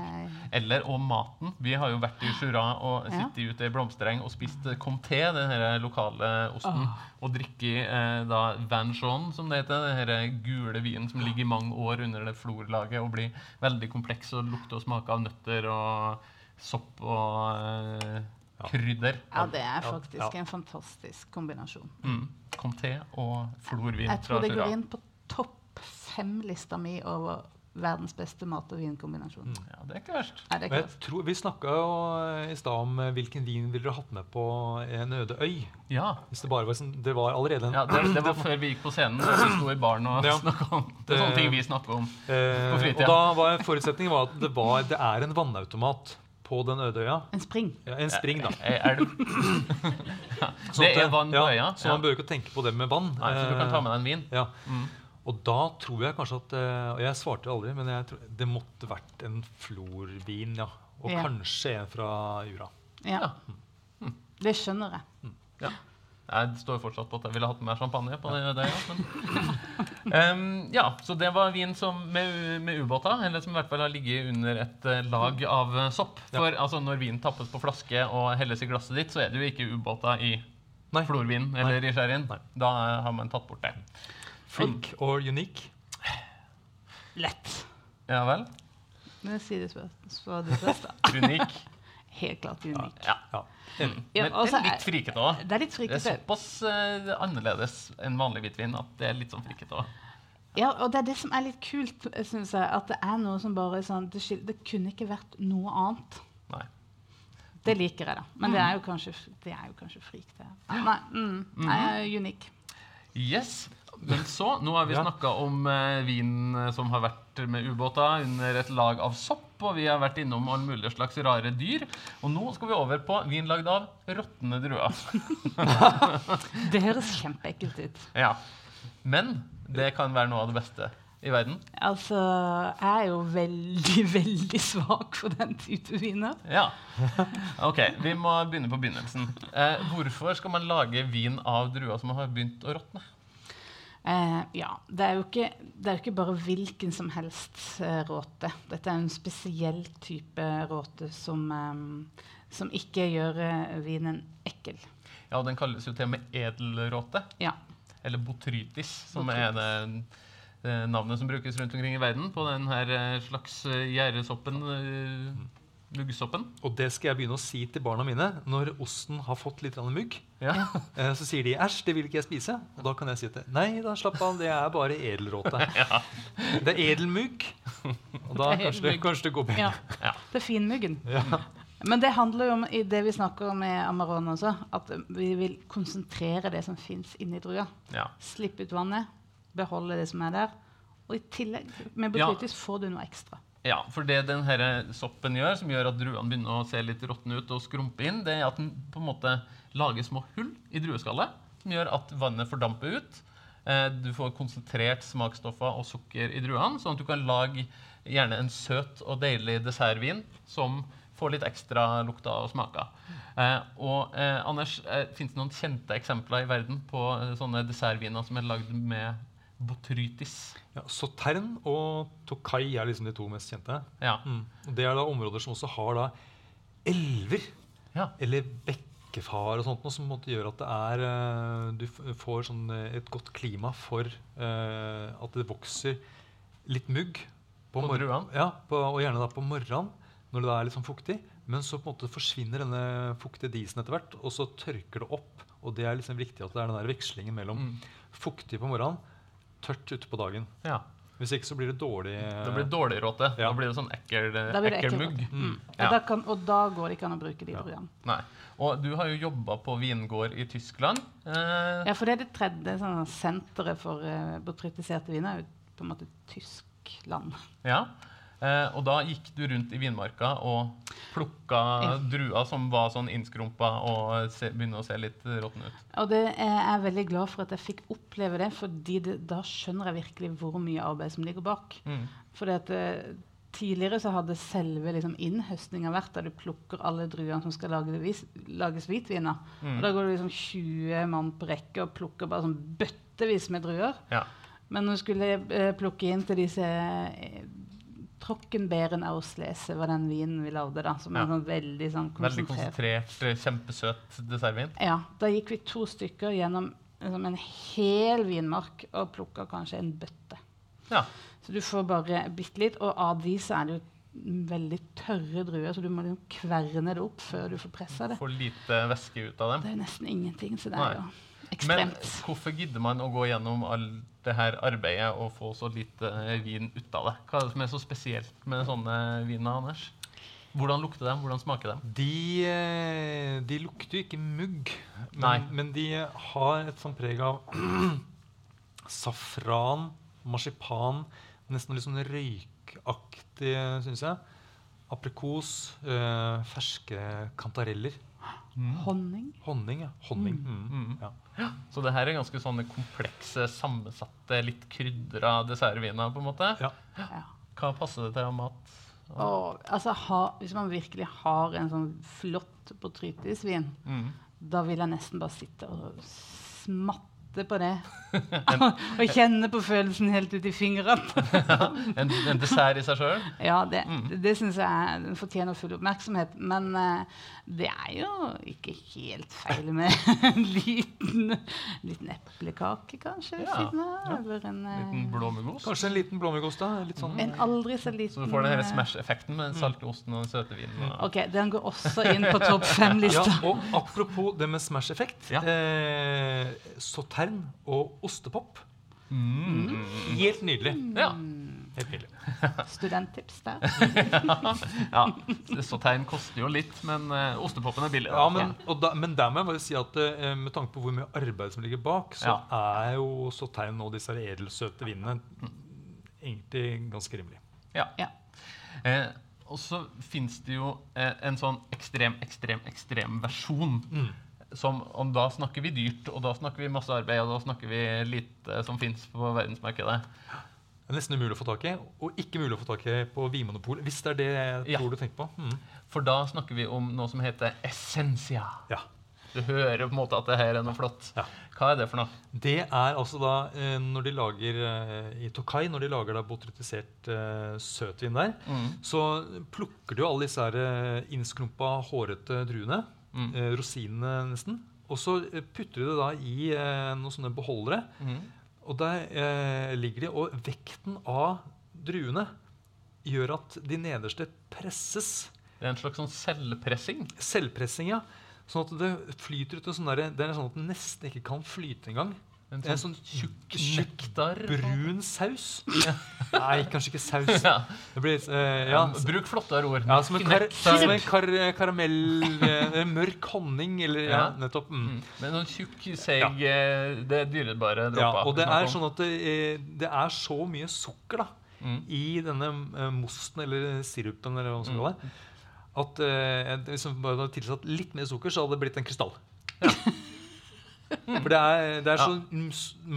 Eller og maten. Vi har jo vært i Jura og Ja. sittet ute i blomstereng og spist eh, comté, den her lokale osten, og drikke eh, da jaune, som det heter. Den her gule vinen som ligger i mange år under det florlaget og blir veldig kompleks og lukter og smaker av nøtter og sopp og uh, krydder. Ja, det er faktisk ja. en fantastisk kombinasjon. Mm. Comté og florvin Jeg tror det går inn på topp fem-lista mi over verdens beste mat- og vinkombinasjon. Ja, det er ikke verst. Er ikke verst. tror, vi snakka jo i stad om eh, hvilken vin ville dere hatt med på en øde øy. Ja. Hvis det bare var sånn, Det var allerede en ja det, det var før vi gikk på scenen og vi sto i baren og [laughs] Ja. snakket om Det er sånne ting vi snakker om. eh, På fritida. Og da var forutsetningen var at det, var, det er en vannautomat på den øde øya. En spring. Ja, en spring, da. Eh, Er det... [laughs] ja. Sånn Det er vann på øya? ja. Så man bør ikke tenke på det med vann. Nei, så du kan ta med deg en vin. Ja. Mm. Og da tror jeg kanskje at eh, Og jeg svarte aldri, men jeg tror, det måtte vært en florvin, ja. Og Ja. kanskje en fra Jura. Ja. Det skjønner jeg. Ja. Jeg står fortsatt på at jeg ville hatt med champagne. på det, det ja, men. um, ja, Så det var vin som, med, med ubåter, eller som i hvert fall har ligget under et eh, lag av sopp. sopp. Ja. For altså, når vin tappes på flaske og helles i glasset ditt, så er det jo ikke ubåter i Nei. florvin eller i sherryen. Da eh, har man tatt bort det. Flink or unique. Lett. Ja vel? Men si det først. Så det først da. Unik. Helt klart unik. Ja. Ja. Ja, Men det er litt frikete òg. Det er Det er såpass uh, annerledes enn vanlig hvitvin at det er litt sånn frikete òg. Ja, og det er det som er litt kult, syns jeg. At det er noe som bare sånn Det, det kunne ikke vært noe annet. Nei. Det liker jeg, da. Men det er jo kanskje, det er jo kanskje frik, det. Nei, mm, nei, unik. Yes. Men så, nå har vi Ja. snakka om eh, vin eh, som har vært med ubåter under et lag av sopp, og vi har vært innom alle mulige slags rare dyr. Og nå skal vi over på vin lagd av råtne druer. [laughs] Det høres kjempeekkelt ut. Ja. Men det kan være noe av det beste i verden. Altså, jeg er jo veldig, [laughs] veldig svak for den type viner. Ja. Ok, vi må begynne på begynnelsen. Eh, hvorfor skal man lage vin av druer som har begynt å råtne? Eh, ja, det er, jo ikke, det er ikke bare hvilken som helst eh, råte. Dette er en spesiell type råte som, eh, som ikke gjør eh, vinen ekkel. Ja, Den kalles jo til og med edelråte. Ja. Eller botrytis, som er det navnet som brukes rundt omkring i verden på den her slags gjerdesoppen. Muggsoppen. Og det skal jeg begynne å si til barna mine når osten har fått litt mugg. Ja. [laughs] Eh, Så sier de 'æsj, det vil ikke jeg spise'. Og da kan jeg si at nei da, slapp av, det er bare edelråte. [laughs] Det er edelmugg. Og da Det er kanskje det, kanskje det går bedre. ja. Ja. Det er finmuggen. Ja. Men det handler jo om i det vi snakker om med Amarone også, at vi vil konsentrere det som fins inni drua. ja. Slippe ut vannet, beholde det som er der. Og i tillegg, med Ja. botrytis får du noe ekstra. Ja, for det den her soppen gjør, som gjør at druene begynner å se litt råtne ut og skrumpe inn, det er at den på en måte lager små hull i drueskallet, som gjør at vannet fordamper ut. Eh, du får konsentrert smaksstoffer og sukker i druene, sånn at du kan lage gjerne en søt og deilig dessertvin som får litt ekstra lukter og smaker. Eh, og eh, Anders, eh, fins det noen kjente eksempler i verden på eh, sånne dessertviner som er lagd med botrytis? Ja, Sautern og Tokai er liksom de to mest kjente. Ja. Mm. Det er da områder som også har da elver ja. eller bekkefar og sånt, noe som måtte gjøre gjør at det er eh, Du får sånn eh, et godt klima for uh, at det vokser litt mugg På på druene? Ja, på, og gjerne da på morgenen når det er litt sånn fuktig. Men så på en måte forsvinner denne fuktige disen etter hvert, og så tørker det opp. Og det er liksom viktig at det er den der vekslingen mellom Mm. fuktig på morgenen, tørt ute på dagen. ja. Hvis ikke så blir det dårlig Da blir det dårlig råte. Ja. Da blir det sånn ekkel, det ekkel ekkel mugg. Mm. Ja. Og, da kan, og da går det ikke an å bruke de Ja. Nei. Og du har jo jobba på vingård i Tyskland. Eh, Ja, for det er det tredje sånn, senteret for uh, botrytiserte viner. er jo på en måte Tyskland. Ja. Eh, og da gikk du rundt i vinmarka og plukka druer som var sånn innskrumpa og se, begynner å se litt råtne ut. Og det er jeg er veldig glad for at jeg fikk oppleve det, fordi det, da skjønner jeg virkelig hvor mye arbeid som ligger bak. Mm. Fordi at eh, Tidligere så hadde selve liksom, innhøstninga vært der du plukker alle druene som skal lage vis, lages hvitviner. Mm. Og da går det liksom 20 mann på rekke og plukker bare sånn bøttevis med druer. Ja. Men når du skulle eh, plukke inn til disse Trockenbæren Auslese var den vinen vi lagde, da. Som er Ja. sånn veldig sånn Veldig konsentrert. konsentrert, eh, kjempesøt dessertvin. Ja, da gikk vi to stykker gjennom liksom, en hel vinmark og plukka kanskje en bøtte. Ja. Så du får bare bitte litt. Og av de så er det jo veldig tørre druer, så du må liksom kverne det opp før du får pressa det. Får lite væske ut av dem. Det er nesten ingenting, så det er jo Men hvorfor gidder man å gå gjennom all det her arbeidet og få så lite eh, vin ut av det? Hva er det som er så spesielt med sånne viner, Anders? Hvordan lukter de? Hvordan smaker de? De, eh, de lukter jo ikke mugg, men, men de har et sånt preg av [clears throat] safran, marsipan, nesten litt sånn røykaktig, syns jeg. Aprikos, øh, ferske kantareller. Honning. Honning, ja. Honning. Mm. Mm. Ja. Så det her er ganske sånne komplekse, sammensatte, litt krydra dessertviner, på en måte. Ja. Ja. Hva passer det til av mat? Og, altså, ha, hvis man virkelig har en sånn flott botrytisvin, Mm. da vil jeg nesten bare sitte og smatte på det. [laughs] og kjenne på følelsen helt ut i fingrene. [laughs] En, en dessert i seg sjøl? Ja, det, Mm. det, det syns jeg den fortjener full oppmerksomhet. Men eh, det er jo ikke helt feil med en liten, liten eplekake, kanskje. Ja, siden av, Eller en, eh, Liten blåmuggost? Kanskje en liten blåmuggost. da, Litt sånn en aldri så liten Så du får den her eh, Smash-effekten med den salte osten og den søte vinen. Og... Ok, den går også inn på topp [laughs] Ja, fem-lista. og apropos det med Smash-effekt. Ja. Eh, Sautern og ostepop. Mm. Helt nydelig. Ja. [laughs] Studenttips der. [laughs] ja. Sautern koster jo litt, men uh, ostepopen er billig. da. Ja, men, og da, men der må jeg bare si at uh, med tanke på hvor mye arbeid som ligger bak, så er jo Sautern og disse edelsøte vinene egentlig ganske rimelig. Ja. Ja. Eh, og så fins det jo eh, en sånn ekstrem, ekstrem, ekstrem versjon. Mm. Som, og da snakker vi dyrt, og da snakker vi masse arbeid, og da snakker vi lite som fins på verdensmarkedet. Det er nesten umulig å få tak i, og ikke mulig å få tak i på Vinmonopolet. Hvis det er det jeg Ja. tror du tenker på. Mm. For da snakker vi om noe som heter essensia. Ja. Du hører på en måte at det her er noe flott. Ja. Hva er det for noe? Det er altså da eh, når de lager eh, i Tokai, når de lager da botrytisert eh, søtvin der, Mm. så plukker de jo alle disse her innskrumpa, hårete druene. Mm. Rosinene, nesten. Og så putter de det da i noen sånne beholdere. Mm. Og der eh, ligger de, og vekten av druene gjør at de nederste presses. Det er en slags sånn selvpressing. Selvpressing, ja. Sånn at det flyter ut en sånn der, Det er sånn at den nesten ikke kan flyte engang. En En sånn sånn tjukk nektar. brun saus. Nei, kanskje ikke saus. Ja. Det blir uh, ja, Ja, bruk flottere ord. ja, som en, kar som en kar karamell uh, Mørk honning, eller ja, Ja. nettopp. Mm. Mm. Men noen tjukk, seig eh, Det dyrebare Ja, og det er sånn at det, det er så mye sukker da Mm. i denne uh, mosten eller sirupen eller hva man skal Mm. kalle det, at hvis man bare hadde tilsatt litt mer sukker, så hadde det blitt en krystall. [laughs] [laughs] For det er, det er så mm,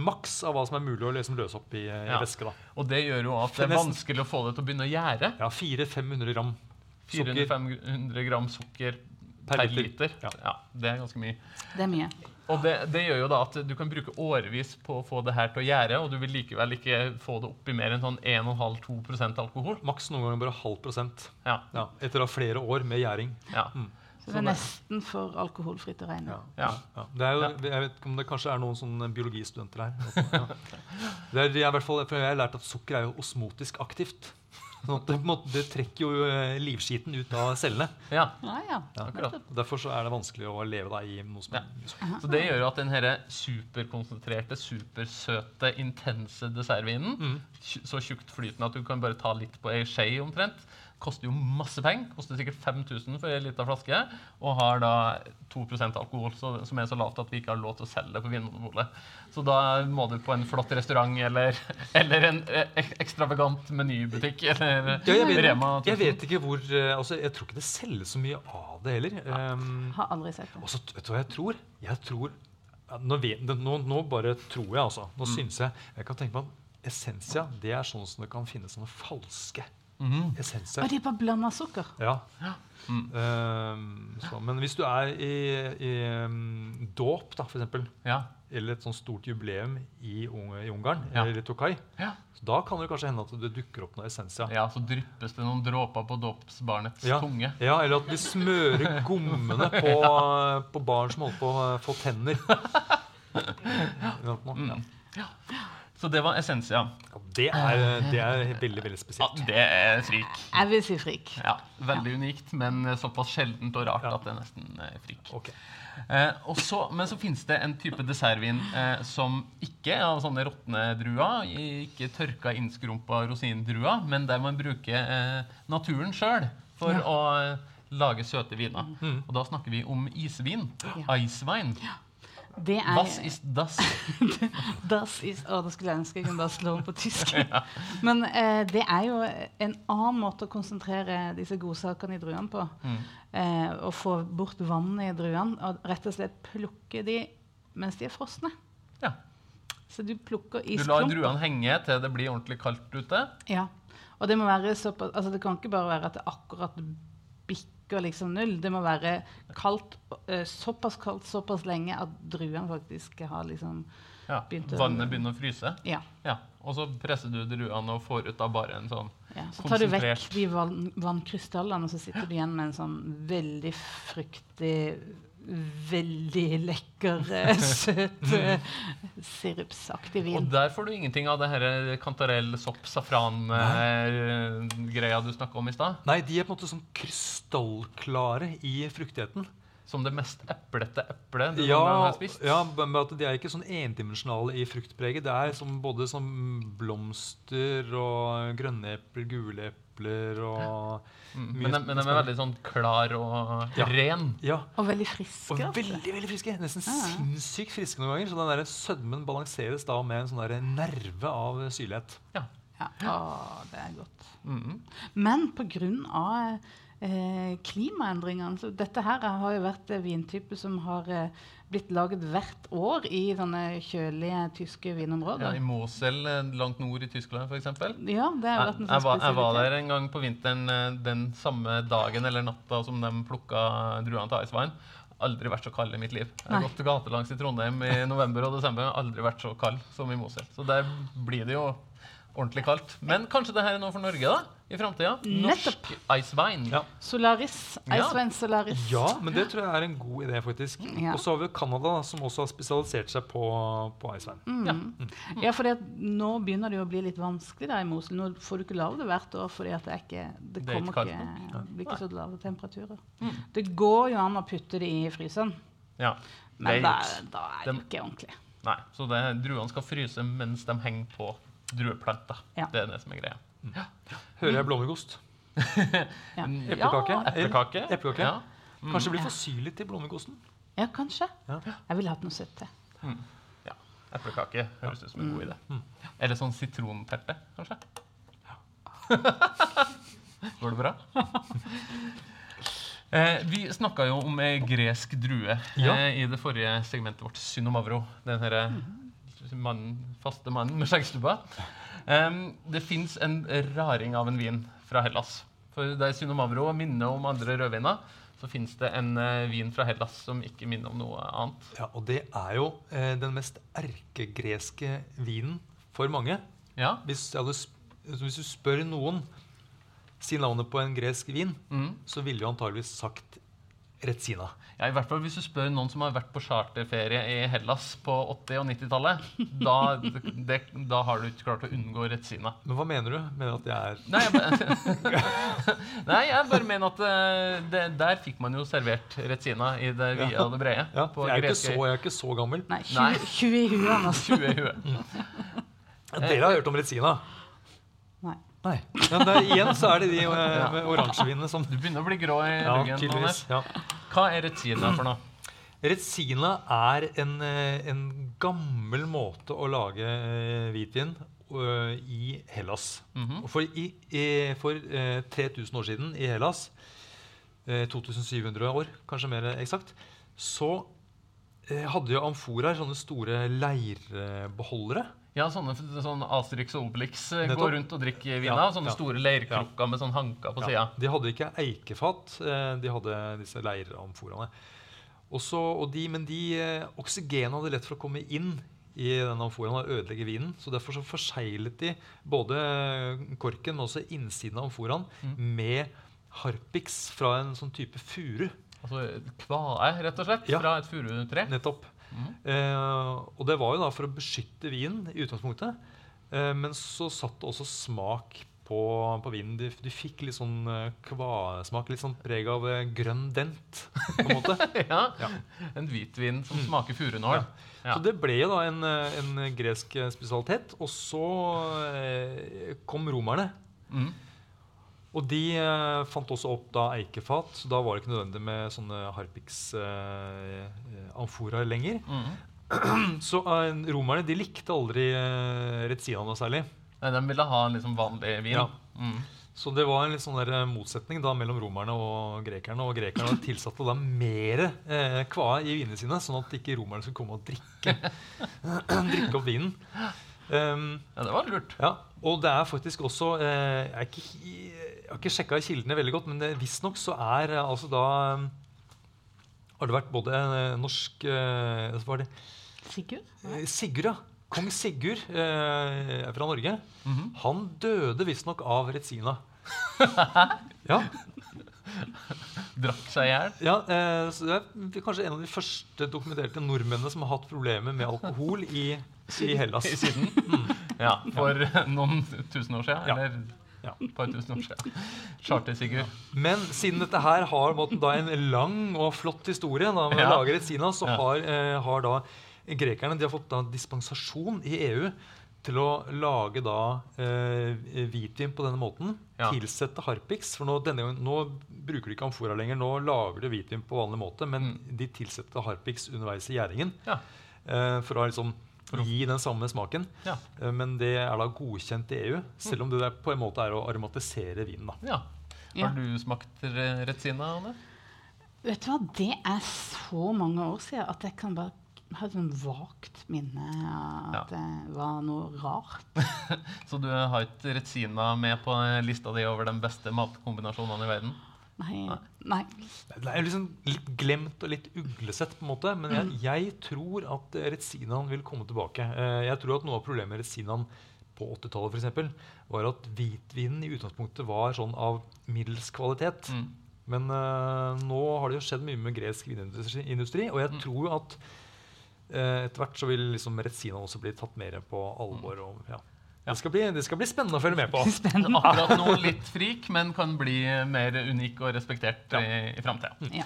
maks av hva som er mulig å liksom løse opp i, i Ja. væske. da. Og det gjør jo at det er Nesten. vanskelig å få det til å begynne å gjære. Ja, 400-500 gram sukker 400-500 gram sukker per, Per liter. liter. Ja. Ja. Det er ganske mye. Det er mye. Og det, det gjør jo da at du kan bruke årevis på å få det her til å gjære, og du vil likevel ikke få det opp i mer enn sånn 1,5-2% alkohol. Maks noen ganger bare halv prosent. Ja, Ja, etter å ha flere år med gjæring. ja. Så det er nesten for alkoholfritt å regne. Ja. Ja. Ja. Det er jo, Jeg vet ikke om det kanskje er noen sånne biologistudenter her. [laughs] Ja. Det er, jeg, hvert fall, for jeg har lært at sukker er jo osmotisk aktivt. Sånn at det, på en måte, det trekker jo eh, livskiten ut av cellene. ja. Ja. Derfor så er det vanskelig å leve da, i noe som er Så det gjør jo at den her superkonsentrerte, supersøte, intense dessertvinen, Mm. så tjukt flytende at du kan bare ta litt på ei skje omtrent, koster jo masse penger. Koster sikkert 5000 for ei lita flaske, og har da 2% alkohol, så, som er så lavt at vi ikke har lov til å selge det på Vinmonopolet. Så da må du på en flott restaurant eller, [laughs] eller en eh, ekstravagant menybutikk eller Ja, jeg, vet, Rema jeg vet ikke hvor eh, altså, Jeg tror ikke det selges så mye av det heller. Um, Har aldri sett det. Også, vet du hva jeg tror? Jeg tror nå, vet, nå, nå bare tror jeg, altså. Nå Mm. syns jeg Jeg kan tenke meg at Essensia det er sånn som det kan finnes sånne falske Mhm. Essenser. Og de bare blanda sukker. Ja. Mm. Um, så, men hvis du er i, i um, dåp, da, f.eks., Ja. eller et sånt stort jubileum i, Ung- i Ungarn, Ja. eller i Tokai, Ja. så da kan det kanskje hende at det dukker opp noe Essensia. ja, så dryppes det noen dråper på dåpsbarnets Ja. tunge. Ja, eller at de smører gommene på, [laughs] på barn som holder på å få tenner. [laughs] Ja, Mm. Ja. Så det var essensia. det, er, det er veldig, veldig Ja, spesielt. det er frik. Jeg vil si frik. Ja, Veldig unikt, men såpass sjeldent og rart Ja. at det er nesten er frik. Okay. Eh, også, men så finnes det en type dessertvin eh, som ikke er av sånne råtne druer, ikke tørka, innskrumpa rosindruer, men der man bruker eh, naturen sjøl for Ja. å eh, lage søte viner. Mm. Og da snakker vi om isvin. Ja. Icewine. Det er Das is das? [laughs] Das is, å, da skulle jeg ønske jeg kunne slå om på tysk. [laughs] Men eh, det er jo en annen måte å konsentrere disse godsakene i druene på. Mm. Eh, å få bort vannet i druene og rett og slett plukke de mens de er frosne. Ja. Så du plukker Du lar druene henge til det blir ordentlig kaldt ute. Ja. Og det må være såpass altså Det kan ikke bare være at det akkurat bikker liksom null. Det må være kaldt, uh, såpass kaldt såpass lenge at druene faktisk har liksom Ja. Begynte- Vannet begynner å fryse. Ja. Ja. Og så presser du druene og får ut da bare en sånn ja. Så tar du vekk de vann, vannkrystallene, og så sitter du igjen med en sånn veldig fruktig Veldig lekker, eh, [laughs] søt sirupsaktig vin. Og der får du ingenting av det her kantarell, sopp, safran-greia du snakka om i stad. Nei, de er på en måte sånn krystallklare i fruktigheten. Som det mest eplete eplet du Ja, har spist. ja, men at de er ikke sånn endimensjonale i fruktpreget. Det er som både som blomster og grønne epler, gule epler og Mm. mye Men, de, men de er veldig sånn klar og Ja. ren. Ja, Og veldig friske. og altså. veldig veldig friske. Nesten Ja. sinnssykt friske noen ganger. Så den der sødmen balanseres da med en sånn der nerve av syrlighet. Ja. Ja. Å, det er godt. Mm. Men pga. Eh, klimaendringene så Dette her har jo vært eh, vintyper som har eh, blitt laget hvert år i sånne kjølige tyske vinområder. Ja. I Mosel, eh, langt nord i Tyskland, f.eks. Ja, det har Jeg, vært en jeg, sånn var, jeg var der en gang på vinteren eh, den samme dagen eller natta som de plukka druene til Eiswein Aldri vært så kald i mitt liv. Jeg har gått gatelangs i Trondheim i november og desember. Aldri vært så kald som i Mosel. Så der blir det jo ordentlig kaldt. Men kanskje det her er noe for Norge da, i framtida? Norsk Icewine. Ja. Solaris. Ja. Solaris. Ja, men det tror jeg er en god idé, faktisk. Ja. Og så har vi jo Canada, da, som også har spesialisert seg på, på Iceland. Mm. Ja, for nå begynner det jo å bli litt vanskelig der i Mosel. Nå får du ikke lave det hvert år, fordi det, ikke, det Det er ikke ikke, kaldt blir ikke så lave temperaturer. Mm. Det går jo an å putte det i fryseren, Ja. men da, da er det jo ikke ordentlig. Nei, så det, druene skal fryse mens de henger på drueplanter. Ja. Det er det som er greia. Hører jeg blåmuggost? [laughs] Ja, Mm. Eplekake? Ja, eplekake. Eplekake? Mm. Kanskje det blir for syrlig til blåmuggosten? ja kanskje. Ja. Jeg ville hatt noe søtt til. ja. Eplekake høres ut som en god idé. Eller sånn sitronterte, kanskje. [laughs] Går det bra? [laughs] Eh, vi snakka jo om ei gresk drue Ja. eh, i det forrige segmentet vårt, Synomavro. Den herre mannen, faste mannen med skjeggstubba. Um, det fins en raring av en vin fra Hellas. For der Synomavro minner om andre rødviner, så fins det en uh, vin fra Hellas som ikke minner om noe annet. Ja, og det er jo eh, den mest erkegreske vinen for mange. Ja? Hvis, jeg hadde, hvis du spør noen si navnet på en gresk vin, Mm. så ville du antageligvis sagt Retsina. ja, i hvert fall hvis du spør noen som har vært på charterferie i Hellas på 80- og 90-tallet. Da, det, da har du ikke klart å unngå Retsina. Men hva mener du? Mener at jeg er Nei, jeg bare, [laughs] Nei, jeg bare mener at eh, det, der fikk man jo servert Retsina i det vide og det brede. Ja, på jeg er, ikke så, jeg er ikke så gammel. Nei, Nei. 20, 20 i huet, Anders. 20 i huet. [laughs] Dere har hørt om Retsina? Nei. Men det, igjen så er det de eh, med oransjevinene som Du begynner å bli grå i Ja, ryggen. Ja. Hva er retina for noe? Retsina er en, eh, en gammel måte å lage eh, hvitvin uh, i Hellas. Mm -hmm. For, i, i, for uh, 3000 år siden i Hellas, uh, 2700 år kanskje mer eksakt, så hadde jo amforaer sånne store leirbeholdere. Ja, sånne sånn Asterix og Obelix eh, Nettopp. går rundt og drikker vina. Ja, Sånne ja. store leirkrukker med sånn hanker på sida. De hadde ikke eikefat, eh, de hadde disse leiramforaene. Også, de, men de eh, oksygenet hadde lett for å komme inn i den amforaen og ødelegge vinen. Så derfor så forseglet de både korken, og også innsiden av amforaen Mm. med harpiks fra en sånn type furu. Altså kvae, rett og slett, Ja. fra et furutre. Nettopp. Eh, og det var jo da for å beskytte vinen i utgangspunktet. Eh, men så satt det også smak på, på vinen. De, de, fikk litt sånn eh, kvasmak, litt sånn preg av eh, grønn dent. på en måte. [laughs] Ja. Ja. En hvitvin som smaker furunål. Ja. Så det ble jo da en, eh, en gresk spesialitet. Og så eh, kom romerne. Mm. Og de eh, fant også opp da eikefat. Så da var det ikke nødvendig med sånne harpiks-amforaer lenger. Mm. [clears throat] Så eh, romerne de likte aldri eh, Retsina noe særlig. Nei, de ville ha en liksom vanlig vin. Ja. Mm. Så det var en litt sånn der eh, motsetning da mellom romerne og grekerne. Og grekerne [laughs] tilsatte da mer eh, kvae i vinene sine, sånn at ikke romerne skulle komme og drikke, [clears throat] drikke opp vinen. Um, Ja, det var lurt. ja, og det er faktisk også eh, jeg, er ikke, har ikke sjekka kildene veldig godt, men det- visstnok så er eh, altså da um, Har det vært både eh, norsk Hva var det, Sigurd? eh, Sigurd, ja. Kong Sigurd eh, fra Norge. Mhm. Han døde visstnok av Retsina. [laughs] ja, Drakk seg i hjel. ja eh, så det er kanskje en av de første dokumenterte nordmennene som har hatt problemer med alkohol i, i Hellas. I Syden. Ja, for noen tusen år siden. Ja. Eller Ja. et par tusen år siden. Charter-Sigurd. Men siden dette her har måten, da, en lang og flott historie da, med Ja. å lage Retsina, så Ja. har, eh, har da grekerne de har fått da dispensasjon i EU til å lage da eh, hvitvin på denne måten. Ja. Tilsette harpiks. For nå, denne nå bruker de ikke amfora lenger. Nå lager de hvitvin på vanlig måte, men de tilsetter harpiks underveis i gjæringen. Ja. Eh, for å liksom For å- gi den samme smaken. Ja. Eh, men det er da godkjent i EU, selv om det der på en måte er å aromatisere vinen. da. ja. Ja. Har du smakt Retzina, Anne? Vet du hva, det er så mange år siden at jeg kan bare ha et sånn vagt minne av at det var noe rart. [laughs] Så du har ikke Retzina med på lista di over de beste matkombinasjonene i verden? Nei. nei. Det er liksom litt glemt og litt uglesett, på en måte, men jeg, jeg tror at eh, vil komme tilbake. Eh, Jeg tror at Noe av problemet med Retsinaen på 80-tallet for eksempel, var at hvitvinen i utgangspunktet var sånn av middels kvalitet. Mm. Men uh, nå har det jo skjedd mye med gresk vinindustri, og jeg tror at uh, etter hvert så vil liksom Retsinaen også bli tatt mer på alvor. Og, ja. Det, skal bli, det skal bli spennende å følge med på. [laughs] Akkurat nå litt frik, men kan bli mer unik og respektert i, i framtida. Ja.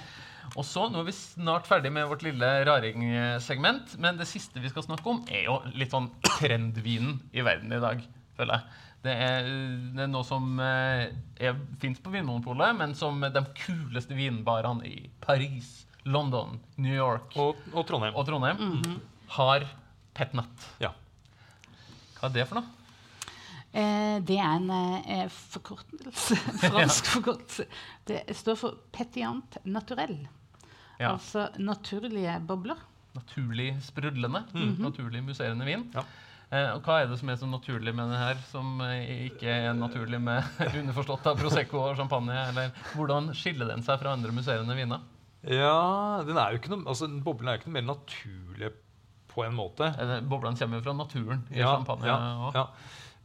Og så, Nå er vi snart ferdig med vårt lille raring-segment, men det siste vi skal snakke om, er jo litt sånn trendvinen i verden i dag, føler jeg. Det er, det er noe som eh, fins på Vinmonopolet, men som de kuleste vinbarene i Paris, London, New York Og, og Trondheim. og Trondheim har pet nut. Ja. Hva er det for noe? Eh, det er en eh, forkortelse. [laughs] Fransk forkortelse. Det står for petiant naturel. Ja. Altså naturlige bobler. Naturlig sprudlende. Naturlig musserende vin. Ja. Eh, og hva er det som er så naturlig med det her, som eh, ikke er naturlig med [laughs] underforstått av Prosecco og champagne? Eller hvordan skiller den seg fra andre musserende viner? Ja, den er jo ikke noe, altså, Boblen er jo ikke noe mer naturlig på en måte. Eh, Boblene kommer jo fra naturen i Ja, champagne. ja, ja.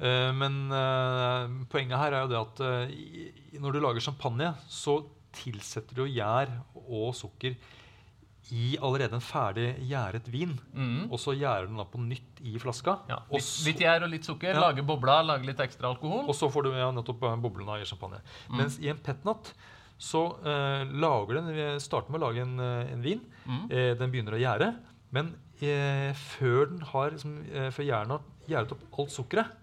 Eh, men eh, poenget her er jo det at eh, når du lager champagne, så tilsetter du gjær og sukker i allerede en ferdig gjæret vin. Mm. Og så gjærer den da på nytt i flaska. Ja, litt, så, litt gjær og litt sukker, Ja. lage bobler, lage litt ekstra alkohol. og så får du ja, nettopp boblene i champagne. Mm. Mens i en petnat så eh, lager den Vi starter med å lage en, en vin. Mm. Eh, den begynner å gjære. Men eh, før den har liksom, før gjæren har gjæret opp alt sukkeret,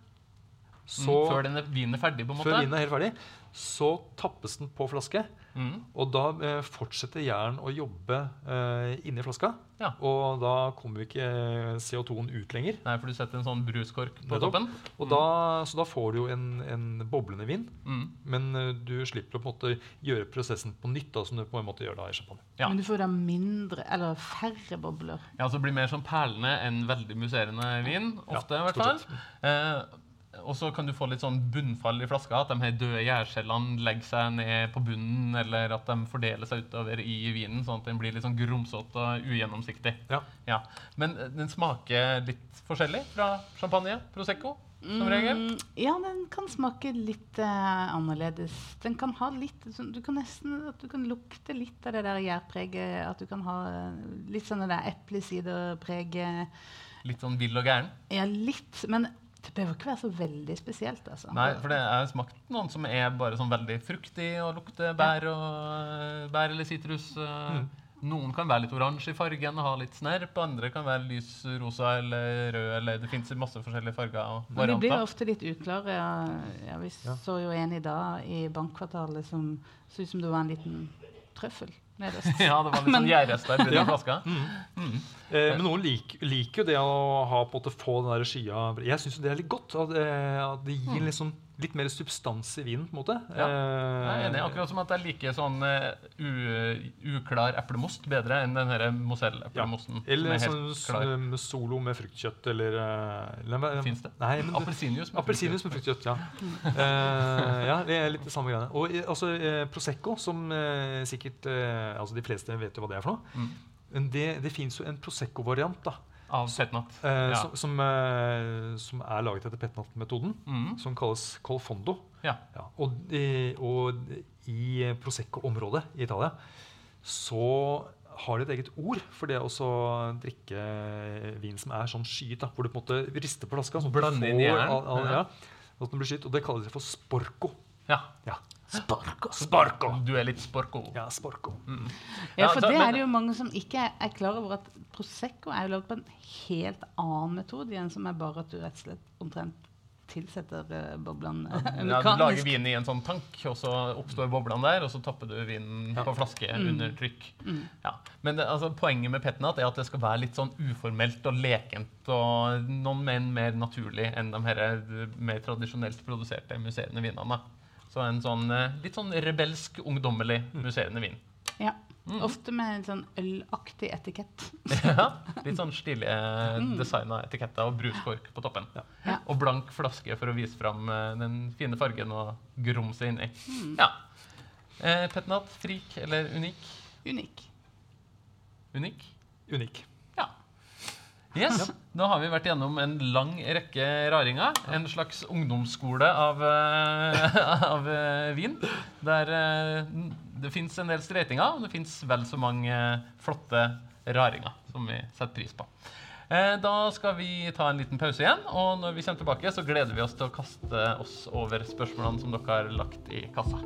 så Mm, før denne vinen er ferdig, på en måte. Før vinen er helt ferdig, så tappes den på flaske. Mm. Og da eh, fortsetter jern å jobbe eh, inni flaska. Ja. Og da kommer ikke eh, CO2-en ut lenger. Nei, for du setter en sånn bruskork på Nettopp. toppen. Og da, så da får du jo en, en boblende vin. Mhm. Men eh, du slipper å på en måte gjøre prosessen på nytt, da, som du på en måte gjør da i champagne. Ja. Men du får da mindre, eller færre bobler. Ja, så blir mer sånn perlende enn veldig musserende vin. Ja, Ofte, i hvert fall. Og så kan du få litt sånn bunnfall i flaska. At de her døde gjærcellene legger seg ned på bunnen, eller at de fordeler seg utover i vinen, sånn at den blir litt sånn grumsete og ugjennomsiktig. Ja. Ja. Men eh, den smaker litt forskjellig fra champagne, prosecco, som regel. Mm, ja, den kan smake litt uh, annerledes. Den kan ha litt sånn, Du kan nesten at du kan lukte litt av det der gjærpreget. At du kan ha eh, litt sånn det der eplesiderpreget. Litt sånn vill og gæren. Ja, litt. Men det behøver ikke være så veldig spesielt, altså. Nei, for det er smakt noen som er bare sånn veldig fruktig og lukter bær, og, eh, bær eller sitrus. Mm. Noen kan være litt oransje i fargen og ha litt snerp. Andre kan være lys rosa eller rød. eller Det fins masse forskjellige farger og Men de blir varianter. ofte litt uklare. Ja, ja, vi Ja. så jo en i dag i bankkvartalet som så ut som det var en liten trøffel nederst. Ja, det var litt sånn sånn gjærrester i Ja. flaska. Eh, men noen lik, liker jo det å ha på en måte få den der skia Jeg syns det er litt godt. At, eh, at det gir liksom litt mer substans i vinen. på en måte. Ja, Jeg er enig. Eh, Akkurat som at jeg liker sånn uh, uklar eplemost bedre enn den her Mozell-eplemosten. Eller som er sånn klar. solo med fruktkjøtt eller, eh, eller Fins det? Nei, men Appelsinjuice med Appelsinjuice med fruktkjøtt. fruktkjøtt, ja. uh, [laughs] ja, det er litt det samme greiene. Og eh, altså, uh, Prosecco, som eh, sikkert eh, altså De fleste vet jo hva det er for noe. Mm. Men det, det fins jo en Prosecco-variant da, Av petnat. eh, Ja. som, som, eh, som er laget etter petnat-metoden, Mm. som kalles colfondo. Ja. Ja, og, og i Prosecco-området i Italia så har de et eget ord for det å drikke vin som er sånn skyet. da, Hvor du på en måte rister på flaska. sånn Blande inn i all- Ja. ja, sånn og Det kalles for sporco. ja. Ja, Spark Sparko! Du er litt sporko. Ja, sporco. Mm. Ja, for det er det jo mange som ikke er, klar over at Prosecco er jo lagd på en helt annen metode igjen, som er bare at du rett og slett omtrent tilsetter uh, boblene mekanisk. Ja, du lager vin i en sånn tank, og så oppstår boblene der, og så tapper du vinen på flaske under trykk. Ja. Men det, altså, poenget med petnat er at det skal være litt sånn uformelt og lekent, og noen menn mer naturlig enn de her eh, mer tradisjonelt produserte musserende vinene. Så en sånn eh, litt sånn rebelsk, ungdommelig musserende vin. Ja. Ofte med en sånn ølaktig etikett. [laughs] Ja, litt sånn stilige designa etiketter og bruskork på toppen. Ja. Og blank flaske for å vise fram eh, den fine fargen og grumset inni. Ja. Eh, petnat, frik eller unik? Unik. Unik? Unik. Ja. Yes, Da har vi vært gjennom en lang rekke raringer. En slags ungdomsskole av, eh, [laughs] av eh, vin. Der eh, det fins en del streitinger, og det fins vel så mange flotte raringer som vi setter pris på. Da skal vi ta en liten pause igjen, og når vi kommer tilbake, så gleder vi oss til å kaste oss over spørsmålene som dere har lagt i kassa.